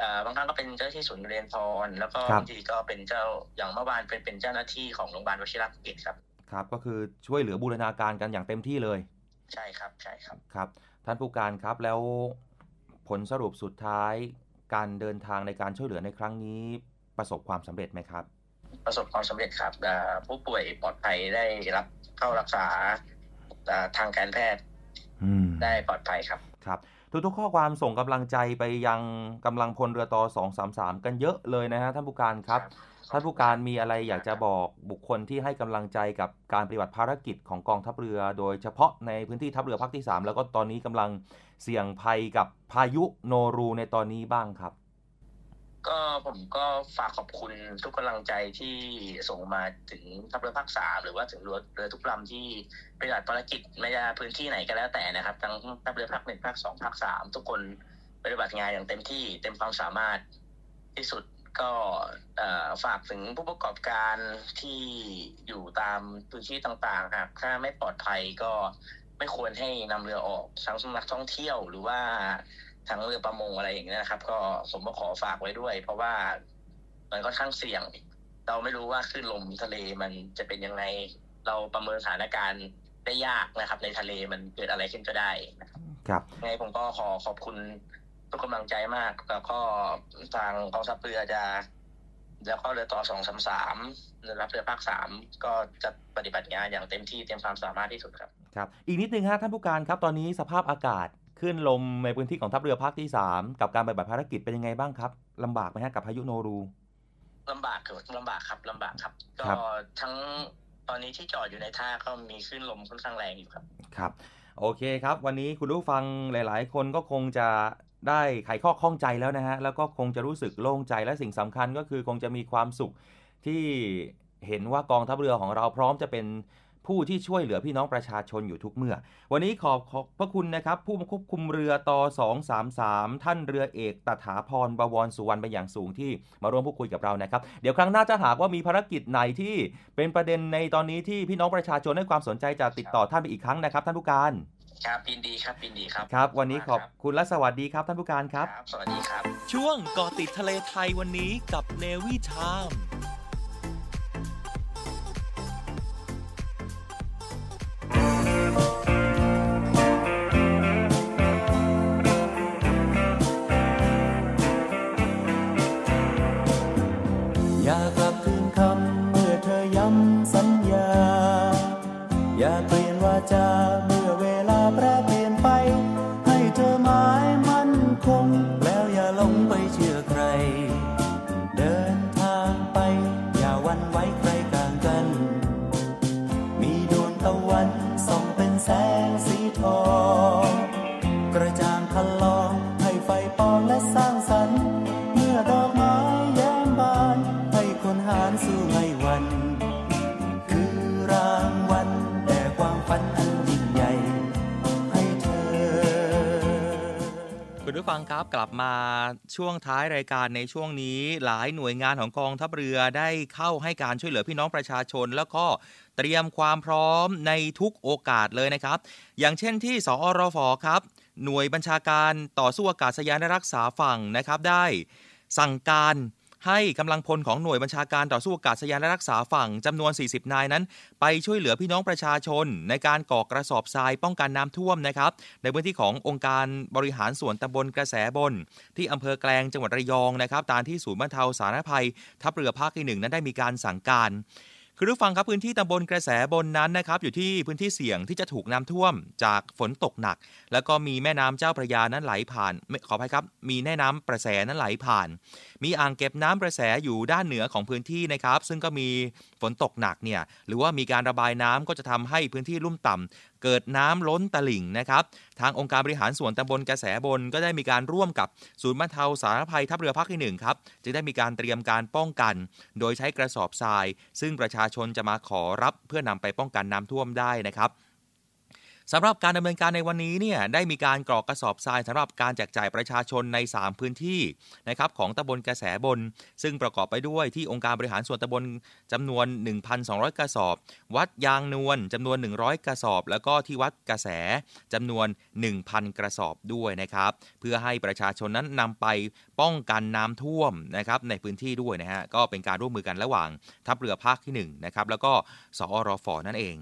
อ่าบางครั้งก็เป็นเจ้าหน้าที่ศูนย์เรียนพรแล้วก็ครับบางทีก็เป็นเจ้าอย่างเมื่อวานเป็นเป็นเจ้าหน้าที่ของโรงพยาบาลวชิรภูเก็ตครับครับก็คือช่วยเหลือบูรณาการกันอย่างเต็มที่เลย ใช่ครับใช่ครับครับ ท่านผู้การครับแล้ว ผลสรุปสุดท้าย การเดินทางในการช่วยเหลือในครั้งนี้ ประสบความสำเร็จไหมครับ ประสบความสำเร็จครับอ่าผู้ป่วยปลอดภัยได้รับเข้ารักษาอ่าทางการแพทย์อืมได้ปลอดภัยครับครับทุกๆข้อความส่งกำลังใจไปยังกำลังพลเรือต่อ233 กันเยอะเลยนะฮะท่านผู้การครับ ท่านผู้การมีอะไรอยากจะบอกบุคคลที่ให้กำลังใจกับการปฏิบัติภารกิจของกองทัพเรือ โดยเฉพาะในพื้นที่ทัพเรือภาคที่ 3 แล้วก็ตอนนี้กำลังเสี่ยงภัยกับพายุโนรูในตอนนี้บ้างครับ ก็ผมก็ฝากขอบคุณทุกกำลังใจที่ส่งมาถึงทัพเรือภาคสามหรือว่าถึงเรือเรือทุกลำที่ปฏิบัติภารกิจไม่ว่าพื้นที่ไหนก็แล้วแต่นะครับทั้งทัพเรือภาคหนึ่งภาคสองภาคสามทุกคนปฏิบัติงานอย่างเต็มที่เต็มความสามารถที่สุด ก็เอ่อฝากถึงผู้ประกอบการที่อยู่ตามพื้นที่ต่างๆหากถ้าไม่ปลอดภัยก็ไม่ควรให้นำเรือออกทั้งสำหรับท่องเที่ยวหรือว่าทั้งเรือประมงอะไรอย่างเงี้ยนะครับ ก็ผมก็ขอฝากไว้ด้วย เพราะว่ามันค่อนข้างเสี่ยง เราไม่รู้ว่าคลื่นลมทะเลมันจะเป็นยังไงเราประเมินสถานการณ์ได้ยากนะครับ ในทะเลมันเกิดอะไรขึ้นก็ได้นะครับครับยังไงผมก็ขอขอบคุณ ทุกกำลังใจมากแล้วก็ทางกองทัพเรือจะแล้วก็เรือต่อสองสามสามรับเรือภาคสามก็จะปฏิบัติงานอย่างเต็มที่เต็มความสามารถที่สุดครับครับ อีกนิดนึงฮะท่านผู้การครับตอนนี้สภาพอากาศขึ้นลมในพื้นที่ของทัพเรือภาคที่3กับการปฏิบัติภารกิจเป็นยังไงบ้างครับลำบากไหมฮะกับพายุโนรูลำบากครับลำบากครับลำบากครับ ก็ครับทั้งตอนนี้ที่จอดอยู่ในท่าก็มีคลื่นลมค่อนข้างแรงอยู่ครับครับ โอเคครับ วันนี้คุณผู้ฟังหลาย ๆ คนก็คงจะ ได้ไขข้อข้องใจแล้วนะฮะ แล้วก็คงจะรู้สึกโล่งใจและสิ่งสำคัญก็คือคงจะมีความสุขที่เห็นว่ากองทัพเรือของเราพร้อมจะเป็นผู้ที่ช่วยเหลือพี่น้องประชาชนอยู่ทุกเมื่อ วันนี้ขอบขอบพระคุณนะครับ ผู้ควบคุมเรือต่อ233 ท่านเรือเอกตถาพรบวรสุวรรณเป็นอย่างสูงที่มาร่วมพูดคุยกับเรานะครับ เดี๋ยวครั้งหน้าจะหากว่ามีภารกิจไหนที่เป็นประเด็นในตอนนี้ที่พี่น้องประชาชนให้ความสนใจจะติดต่อท่านไปอีกครั้งนะครับ ท่านผู้การ ครับยินดีครับยินดีครับครับ วันนี้ขอบคุณและสวัสดีครับท่านผู้การครับครับสวัสดีครับ ช่วงเกาะติดทะเลไทยวันนี้กับเนวิชาม คุณผู้ฟังครับกลับมาช่วงท้ายรายการในช่วงนี้ หลายหน่วยงานของกองทัพเรือได้เข้าให้การช่วยเหลือพี่น้องประชาชน แล้วก็เตรียมความพร้อมในทุกโอกาสเลยนะครับ อย่างเช่นที่สอรฟครับ หน่วยบัญชาการต่อสู้อากาศยานรักษาฝั่งนะครับได้ สั่งการ ให้กำลังพลของหน่วยบัญชาการต่อสู้อากาศยานและรักษาฝั่งจำนวน 40 นายนั้น ไปช่วยเหลือพี่น้องประชาชน ในการก่อกระสอบทรายป้องกันน้ำท่วมนะครับในพื้นที่ขององค์การบริหารส่วนตำบลกระแสบน ที่อำเภอแกลงจังหวัดระยองนะครับตามที่ศูนย์บรรเทาสาธารณภัย ทัพเรือภาคที่หนึ่งนั้นได้มีการสั่งการคือผู้ฟังครับพื้นที่ตำบลกระแสบนนั้นนะครับอยู่ที่พื้นที่เสี่ยงที่จะถูกน้ำท่วมจากฝนตกหนัก แล้วก็มีแม่น้ำเจ้าพระยานั้นไหลผ่านขออภัยครับ มีแม่น้ำประแสนั้นไหลผ่าน มีอ่างเก็บน้ำประแสอยู่ด้านเหนือของพื้นที่นะครับ ซึ่งก็มีฝนตกหนักเนี่ยหรือว่ามีการระบายน้ำก็จะทำให้พื้นที่ลุ่มต่ำเกิดน้ำล้นตลิ่งนะครับ ทางองค์การบริหารส่วนตำบลกระแสบนก็ได้มีการร่วมกับศูนย์บรรเทาสาธารณภัยทัพเรือภาคที่หนึ่งครับจึงได้มีการเตรียมการป้องกัน โดยใช้กระสอบทราย ซึ่งประชาชนจะมาขอรับเพื่อนำไปป้องกันน้ำท่วมได้นะครับ สำหรับการดำเนินการในวันนี้เนี่ยได้มีการกรอกกระสอบทรายสำหรับการแจกจ่ายประชาชนใน 3 พื้นที่นะครับของตำบลกระแสบน ซึ่งประกอบไปด้วยที่องค์การบริหารส่วนตำบลจำนวน 1,200 กระสอบ วัดยางนวลจำนวน 100 กระสอบ แล้วก็ที่วัดกระแสจำนวน 1,000 กระสอบด้วยนะครับเพื่อให้ประชาชนนั้นนำไปป้องกันน้ำท่วมนะครับในพื้นที่ด้วยนะฮะก็เป็นการร่วมมือกันระหว่างทัพเรือภาคที่1นะครับแล้วก็สอรฟนั่นเอง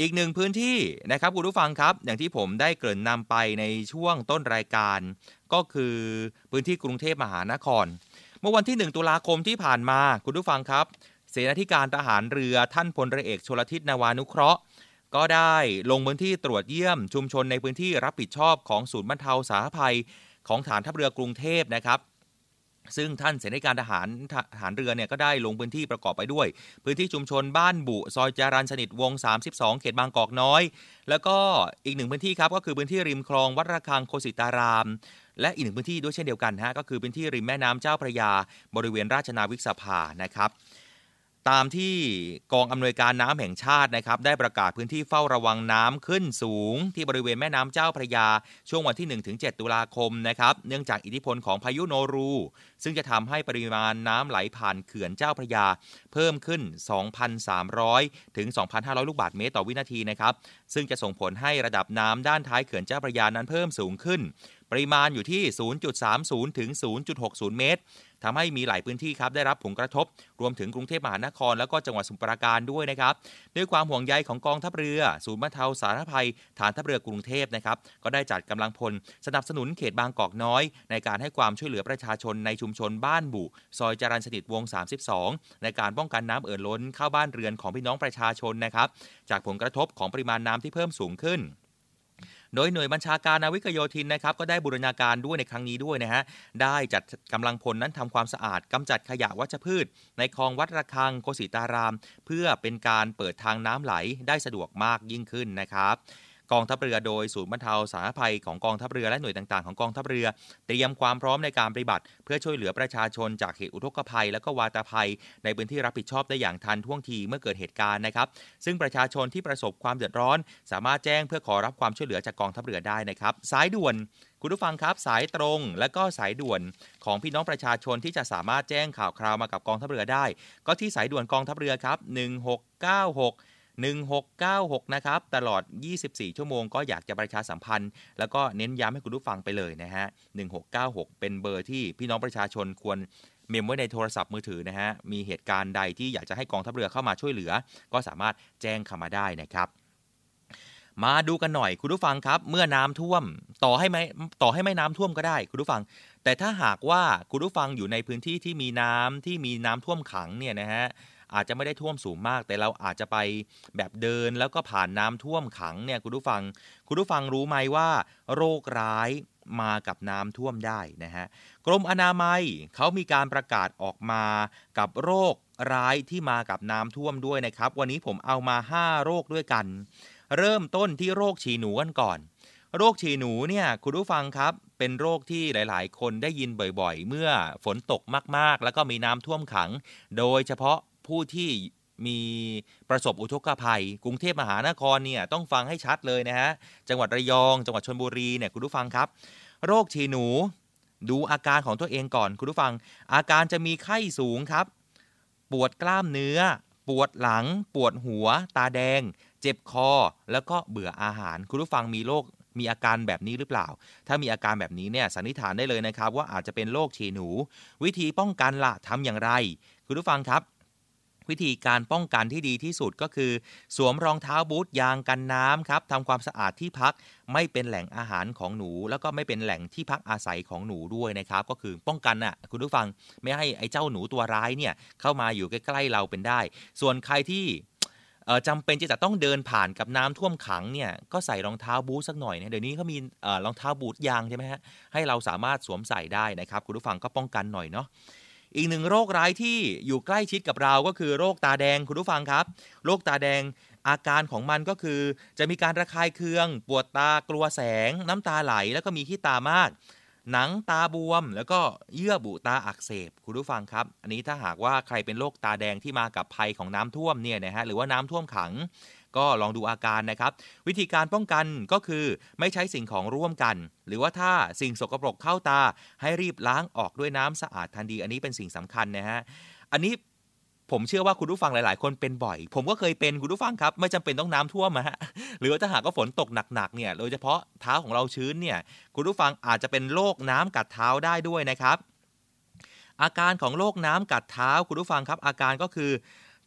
อีกหนึ่งพื้นที่นะครับคุณผู้ฟังครับ อย่างที่ผมได้เกริ่นนำไปในช่วงต้นรายการ ก็คือพื้นที่กรุงเทพมหานคร เมื่อวันที่ 1 ตุลาคมที่ผ่านมาคุณผู้ฟังครับ เสนาธิการทหารเรือท่านพลเรือเอกชลทิศนาวานุเคราะห์ ก็ได้ลงพื้นที่ตรวจเยี่ยมชุมชนในพื้นที่รับผิดชอบของศูนย์บรรเทาสาธารณภัย ของฐานทัพเรือกรุงเทพนะครับ ซึ่งท่านเสนาธิการทหารทหารเรือเนี่ยก็ได้ลงพื้นที่ประกอบไปด้วย พื้นที่ชุมชนบ้านบุซอยจารันสนิทวง 32 เขตบางกอกน้อย แล้วก็อีกหนึ่งพื้นที่ครับก็คือพื้นที่ริมคลองวัดระฆังโคสิตาราม และอีกหนึ่งพื้นที่ด้วยเช่นเดียวกันฮะก็คือพื้นที่ริมแม่น้ำเจ้าพระยา บริเวณราชนาวิกสภานะครับ ตามที่กองอำนวยการน้ำแห่งชาตินะครับได้ประกาศพื้นที่เฝ้าระวังน้ำขึ้นสูง ที่บริเวณแม่น้ำเจ้าพระยา ช่วงวันที่ 1-7 ตุลาคมนะครับเนื่องจากอิทธิพลของพายุโนรู ซึ่งจะทำให้ปริมาณน้ำไหลผ่านเขื่อนเจ้าพระยา เพิ่มขึ้น 2,300 ถึง 2,500 ลูกบาศก์เมตรต่อวินาทีนะครับซึ่งจะส่งผลให้ระดับน้ำด้านท้ายเขื่อนเจ้าพระยานั้นเพิ่มสูงขึ้น ปริมาณอยู่ที่ 0.30 ถึง 0.60 เมตรทำให้มีหลายพื้นที่ครับได้รับผลกระทบ รวมถึงกรุงเทพมหานคร แล้วก็จังหวัดสมุพรปราการด้วยนะครับด้วยความห่วงใยของกองทัพเรือ ศูนย์บรรเทาสาธารณภัย ฐานทัพเรือกรุงเทพนะครับก็ได้จัดกำลังพลสนับสนุนเขตบางกอกน้อย ในการให้ความช่วยเหลือประชาชนในชุมชนบ้านบุซอยจรัญสนิทวง 32 ในการป้องกันน้ำเอ่อล้นเข้าบ้านเรือนของพี่น้องประชาชนนะครับจากผลกระทบของปริมาณน้ำที่เพิ่มสูงขึ้น โดยหน่วยบัญชาการนาวิกโยธินนะครับก็ได้บูรณาการด้วยในครั้งนี้ด้วยนะฮะได้จัดกำลังพลนั้นทำความสะอาดกำจัดขยะวัชพืช ในคลองวัดระฆังโกสิตาราม เพื่อเป็นการเปิดทางน้ำไหลได้สะดวกมากยิ่งขึ้นนะครับ กองทัพเรือโดยศูนย์บรรเทาสาธารณภัยของกองทัพเรือและหน่วยต่างๆของกองทัพเรือ เตรียมความพร้อมในการปฏิบัติ เพื่อช่วยเหลือประชาชนจากเหตุอุทกภัย และก็วาตภัย ในพื้นที่รับผิดชอบได้อย่างทันท่วงทีเมื่อเกิดเหตุการณ์นะครับ ซึ่งประชาชนที่ประสบความเดือดร้อน สามารถแจ้งเพื่อขอรับความช่วยเหลือจากกองทัพเรือได้นะครับสายด่วนคุณผู้ฟังครับสายตรงและก็สายด่วนของพี่น้องประชาชนที่จะสามารถแจ้งข่าวคราวมากับกองทัพเรือได้ ก็ที่สายด่วนกองทัพเรือครับ1696 1696 นะครับ ตลอด 24 ชั่วโมงก็อยากจะประชาสัมพันธ์ แล้วก็เน้นย้ำให้คุณผู้ฟังไปเลยนะฮะ 1696 เป็นเบอร์ที่พี่น้องประชาชนควรเมมไว้ในโทรศัพท์มือถือนะฮะ มีเหตุการณ์ใดที่อยากจะให้กองทัพเรือเข้ามาช่วยเหลือ ก็สามารถแจ้งเข้ามาได้นะครับมาดูกันหน่อยคุณผู้ฟังครับ เมื่อน้ำท่วม ต่อให้ไม่ต่อให้ไม่น้ำท่วมก็ได้ คุณผู้ฟัง แต่ถ้าหากว่าคุณผู้ฟังอยู่ในพื้นที่ที่มีน้ำที่มีน้ำท่วมขังเนี่ยนะฮะ อาจจะไม่ได้ท่วมสูงมาก แต่เราอาจจะไปแบบเดินแล้วก็ผ่านน้ำท่วมขังเนี่ยคุณผู้ฟัง คุณผู้ฟังรู้ไหมว่า โรคร้ายมากับน้ำท่วมได้นะฮะกรมอนามัยเขามีการประกาศออกมากับโรคร้ายที่มากับน้ำท่วมด้วยนะครับ วันนี้ผมเอามา 5 โรคด้วยกัน เริ่มต้นที่โรคฉี่หนูกันก่อน โรคฉี่หนูเนี่ยคุณผู้ฟังครับ เป็นโรคที่หลาย ๆ คนได้ยินบ่อย ๆ เมื่อฝนตกมาก ๆ แล้วก็มีน้ำท่วมขัง โดยเฉพาะ ผู้ที่มีประสบอุทกภัย กรุงเทพมหานครเนี่ยต้องฟังให้ชัดเลยนะฮะ จังหวัดระยอง จังหวัดชลบุรีเนี่ยคุณผู้ฟังครับ โรคฉี่หนู ดูอาการของตัวเองก่อนคุณผู้ฟัง อาการจะมีไข้สูงครับ ปวดกล้ามเนื้อ ปวดหลัง ปวดหัว ตาแดง เจ็บคอ แล้วก็เบื่ออาหาร คุณผู้ฟังมีโรคมีอาการแบบนี้หรือเปล่า ถ้ามีอาการแบบนี้เนี่ยสันนิษฐานได้เลยนะครับ ว่าอาจจะเป็นโรคฉี่หนู วิธีป้องกันล่ะทำอย่างไร คุณผู้ฟังครับ วิธีการป้องกันที่ดีที่สุดก็คือ สวมรองเท้าบูทยางกันน้ำครับทำความสะอาดที่พักไม่เป็นแหล่งอาหารของหนู แล้วก็ไม่เป็นแหล่งที่พักอาศัยของหนูด้วยนะครับ ก็คือป้องกันน่ะคุณผู้ฟังไม่ให้ไอ้เจ้าหนูตัวร้ายเนี่ยเข้ามาอยู่ใกล้ๆเราเป็นได้ ส่วนใครที่จำเป็นจะต้องเดินผ่านกับน้ำท่วมขังเนี่ยก็ใส่รองเท้าบูทสักหน่อยนะเดี๋ยวนี้เขามีรองเท้าบูทยางใช่ไหมฮะให้เราสามารถสวมใส่ได้นะครับคุณผู้ฟังก็ป้องกันหน่อยเนาะ อีกหนึ่งโรคร้ายที่อยู่ใกล้ชิดกับเราก็คือโรคตาแดงคุณผู้ฟังครับ โรคตาแดงอาการของมันก็คือ จะมีการระคายเคือง ปวดตากลัวแสง น้ำตาไหลแล้วก็มีขี้ตามาก หนังตาบวม แล้วก็เยื่อบุตาอักเสบคุณผู้ฟังครับ อันนี้ถ้าหากว่าใครเป็นโรคตาแดงที่มากับภัยของน้ำท่วมเนี่ยนะฮะหรือว่าน้ำท่วมขัง ก็ลองดูอาการนะครับ วิธีการป้องกันก็คือไม่ใช้สิ่งของร่วมกัน หรือว่าถ้าสิ่งสกปรกเข้าตา ให้รีบล้างออกด้วยน้ำสะอาดทันทีอันนี้เป็นสิ่งสำคัญนะฮะอันนี้ผมเชื่อว่าคุณผู้ฟังหลาย ๆ คนเป็นบ่อย ผมก็เคยเป็นคุณผู้ฟังครับ ไม่จำเป็นต้องน้ำท่วมฮะหรือว่าถ้าหากว่าฝนตกหนัก ๆ เนี่ยโดยเฉพาะเท้าของเราชื้นเนี่ยคุณผู้ฟังอาจจะเป็นโรคน้ำกัดเท้าได้ด้วยนะครับ อาการของโรคน้ำกัดเท้าคุณผู้ฟังครับ อาการก็คือ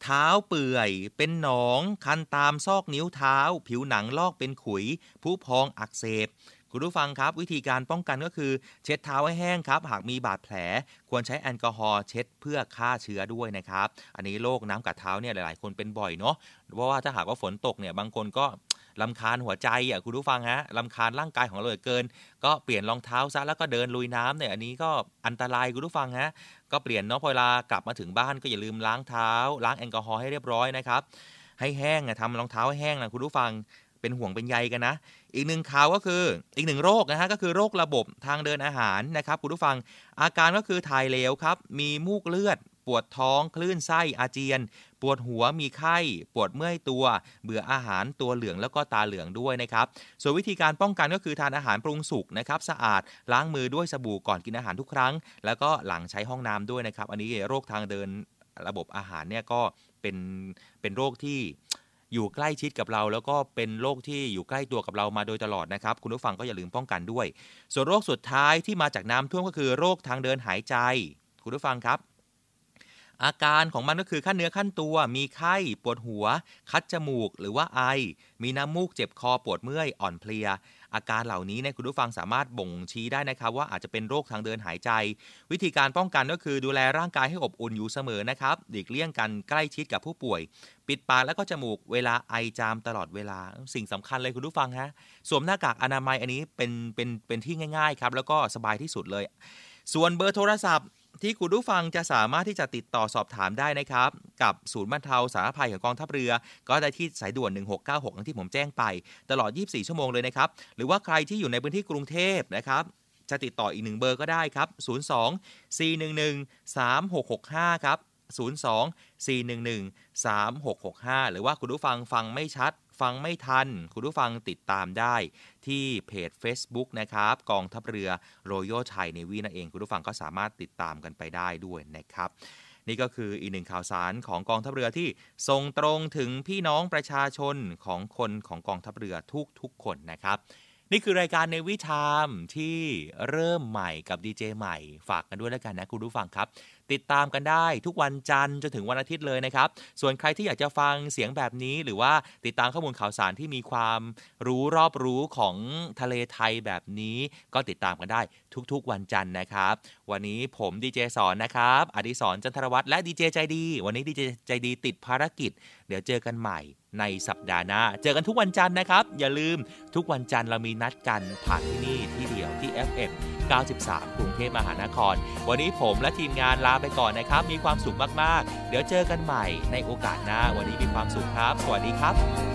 เท้าเปื่อย เป็นหนอง คันตามซอกนิ้วเท้า ผิวหนังลอกเป็นขุย ผู้พองอักเสบคุณผู้ฟังครับ วิธีการป้องกันก็คือ เช็ดเท้าให้แห้งครับ หากมีบาดแผล ควรใช้แอลกอฮอล์เช็ดเพื่อฆ่าเชื้อด้วยนะครับ อันนี้โรคน้ำกัดเท้าเนี่ยหลาย ๆ คนเป็นบ่อยเนาะเพราะว่าถ้าหากว่าฝนตกเนี่ยบางคนก็ลำคาญหัวใจอะคุณผู้ฟังฮะลำคาญร่างกายของเราเหลือเกิน ก็เปลี่ยนรองเท้าซะแล้วก็เดินลุยน้ำเนี่ยอันนี้ก็อันตรายคุณผู้ฟังฮะ ก็เปลี่ยนเนาะพอเวลากลับมาถึงบ้านก็อย่าลืมล้างเท้า ล้างแอลกอฮอล์ให้เรียบร้อยนะครับ ให้แห้งอะทำรองเท้าให้แห้งนะคุณผู้ฟังเป็นห่วงเป็นใยกันนะ อีกหนึ่งข่าวก็คืออีกหนึ่งโรคนะฮะก็คือโรคระบบทางเดินอาหารนะครับคุณผู้ฟังอาการก็คือถ่ายเหลวครับ มีมูกเลือด ปวดท้องคลื่นไส้อาเจียน ปวดหัวมีไข้ ปวดเมื่อยตัว เบื่ออาหารตัวเหลืองแล้วก็ตาเหลืองด้วยนะครับ ส่วนวิธีการป้องกันก็คือทานอาหารปรุงสุกนะครับสะอาดล้างมือด้วยสบู่ก่อนกินอาหารทุกครั้ง แล้วก็หลังใช้ห้องน้ำด้วยนะครับ อันนี้โรคทางเดินระบบอาหารเนี่ยก็เป็นเป็นโรคที่อยู่ใกล้ชิดกับเรา แล้วก็เป็นโรคที่อยู่ใกล้ตัวกับเรามาโดยตลอดนะครับ คุณผู้ฟังก็อย่าลืมป้องกันด้วย ส่วนโรคสุดท้ายที่มาจากน้ำท่วมก็คือโรคทางเดินหายใจ คุณผู้ฟังครับ อาการของมันก็คือขั้นเนื้อขั้นตัวมีไข้ปวดหัว คัดจมูกหรือว่าไอ มีน้ำมูกเจ็บคอปวดเมื่อยอ่อนเพลีย อาการเหล่านี้เนี่ยคุณผู้ฟังสามารถบ่งชี้ได้นะครับว่าอาจจะเป็นโรคทางเดินหายใจ วิธีการป้องกันก็คือดูแลร่างกายให้อบอุ่นอยู่เสมอนะครับหลีกเลี่ยงกันใกล้ชิดกับผู้ป่วย ปิดปากแล้วก็จมูกเวลาไอจามตลอดเวลา สิ่งสำคัญเลยคุณผู้ฟังฮะสวมหน้ากากอนามัยอันนี้เป็นเป็นเป็นที่ง่ายๆครับแล้วก็สบายที่สุดเลย ส่วนเบอร์โทรศัพท์ ที่คุณผู้ฟังจะสามารถที่จะติดต่อสอบถามได้นะครับ กับศูนย์บรรเทาสาธารณภัยของกองทัพเรือ ก็ได้ที่สายด่วน 1696อย่างที่ผมแจ้งไป ตลอด 24 ชั่วโมงเลยนะครับ หรือว่าใครที่อยู่ในพื้นที่กรุงเทพนะครับจะติดต่ออีกหนึ่งเบอร์ก็ได้ครับ 02 411 3665 ครับ 02 411 3665 หรือว่าคุณผู้ฟังฟังไม่ชัด ฟังไม่ทัน คุณผู้ฟังติดตามได้ที่เพจ Facebook นะครับ กองทัพเรือ Royal Thai Navy นั่นเอง คุณผู้ฟังก็สามารถติดตามกันไปได้ด้วยนะครับนี่ก็คืออีกหนึ่งข่าวสารของกองทัพเรือที่ส่งตรงถึงพี่น้องประชาชนของคนของกองทัพเรือทุกๆคนนะครับ นี่คือรายการในวิชามที่เริ่มใหม่กับดีเจใหม่ ฝากกันด้วยแล้วกันนะคุณผู้ฟังครับ ติดตามกันได้ทุกวันจันทร์จนถึงวันอาทิตย์เลยนะครับ ส่วนใครที่อยากจะฟังเสียงแบบนี้ หรือว่าติดตามข้อมูลข่าวสารที่มีความรู้รอบรู้ของทะเลไทยแบบนี้ ก็ติดตามกันได้ทุกๆ วันจันทร์นะครับ วันนี้ผมดีเจสอนนะครับอดิศรจันทรวัฒน์และดีเจใจดี วันนี้ดีเจใจดีติดภารกิจ เดี๋ยวเจอกันใหม่ในสัปดาห์หน้า เจอกันทุกวันจันทร์นะครับ อย่าลืมทุกวันจันทร์เรามีนัดกันผ่านที่นี่ที่เดียวที่ FM 93 กรุงเทพมหานคร วันนี้ผมและทีมงานลาไปก่อนนะครับ มีความสุขมากๆ เดี๋ยวเจอกันใหม่ในโอกาสหน้า วันนี้มีความสุขครับ สวัสดีครับ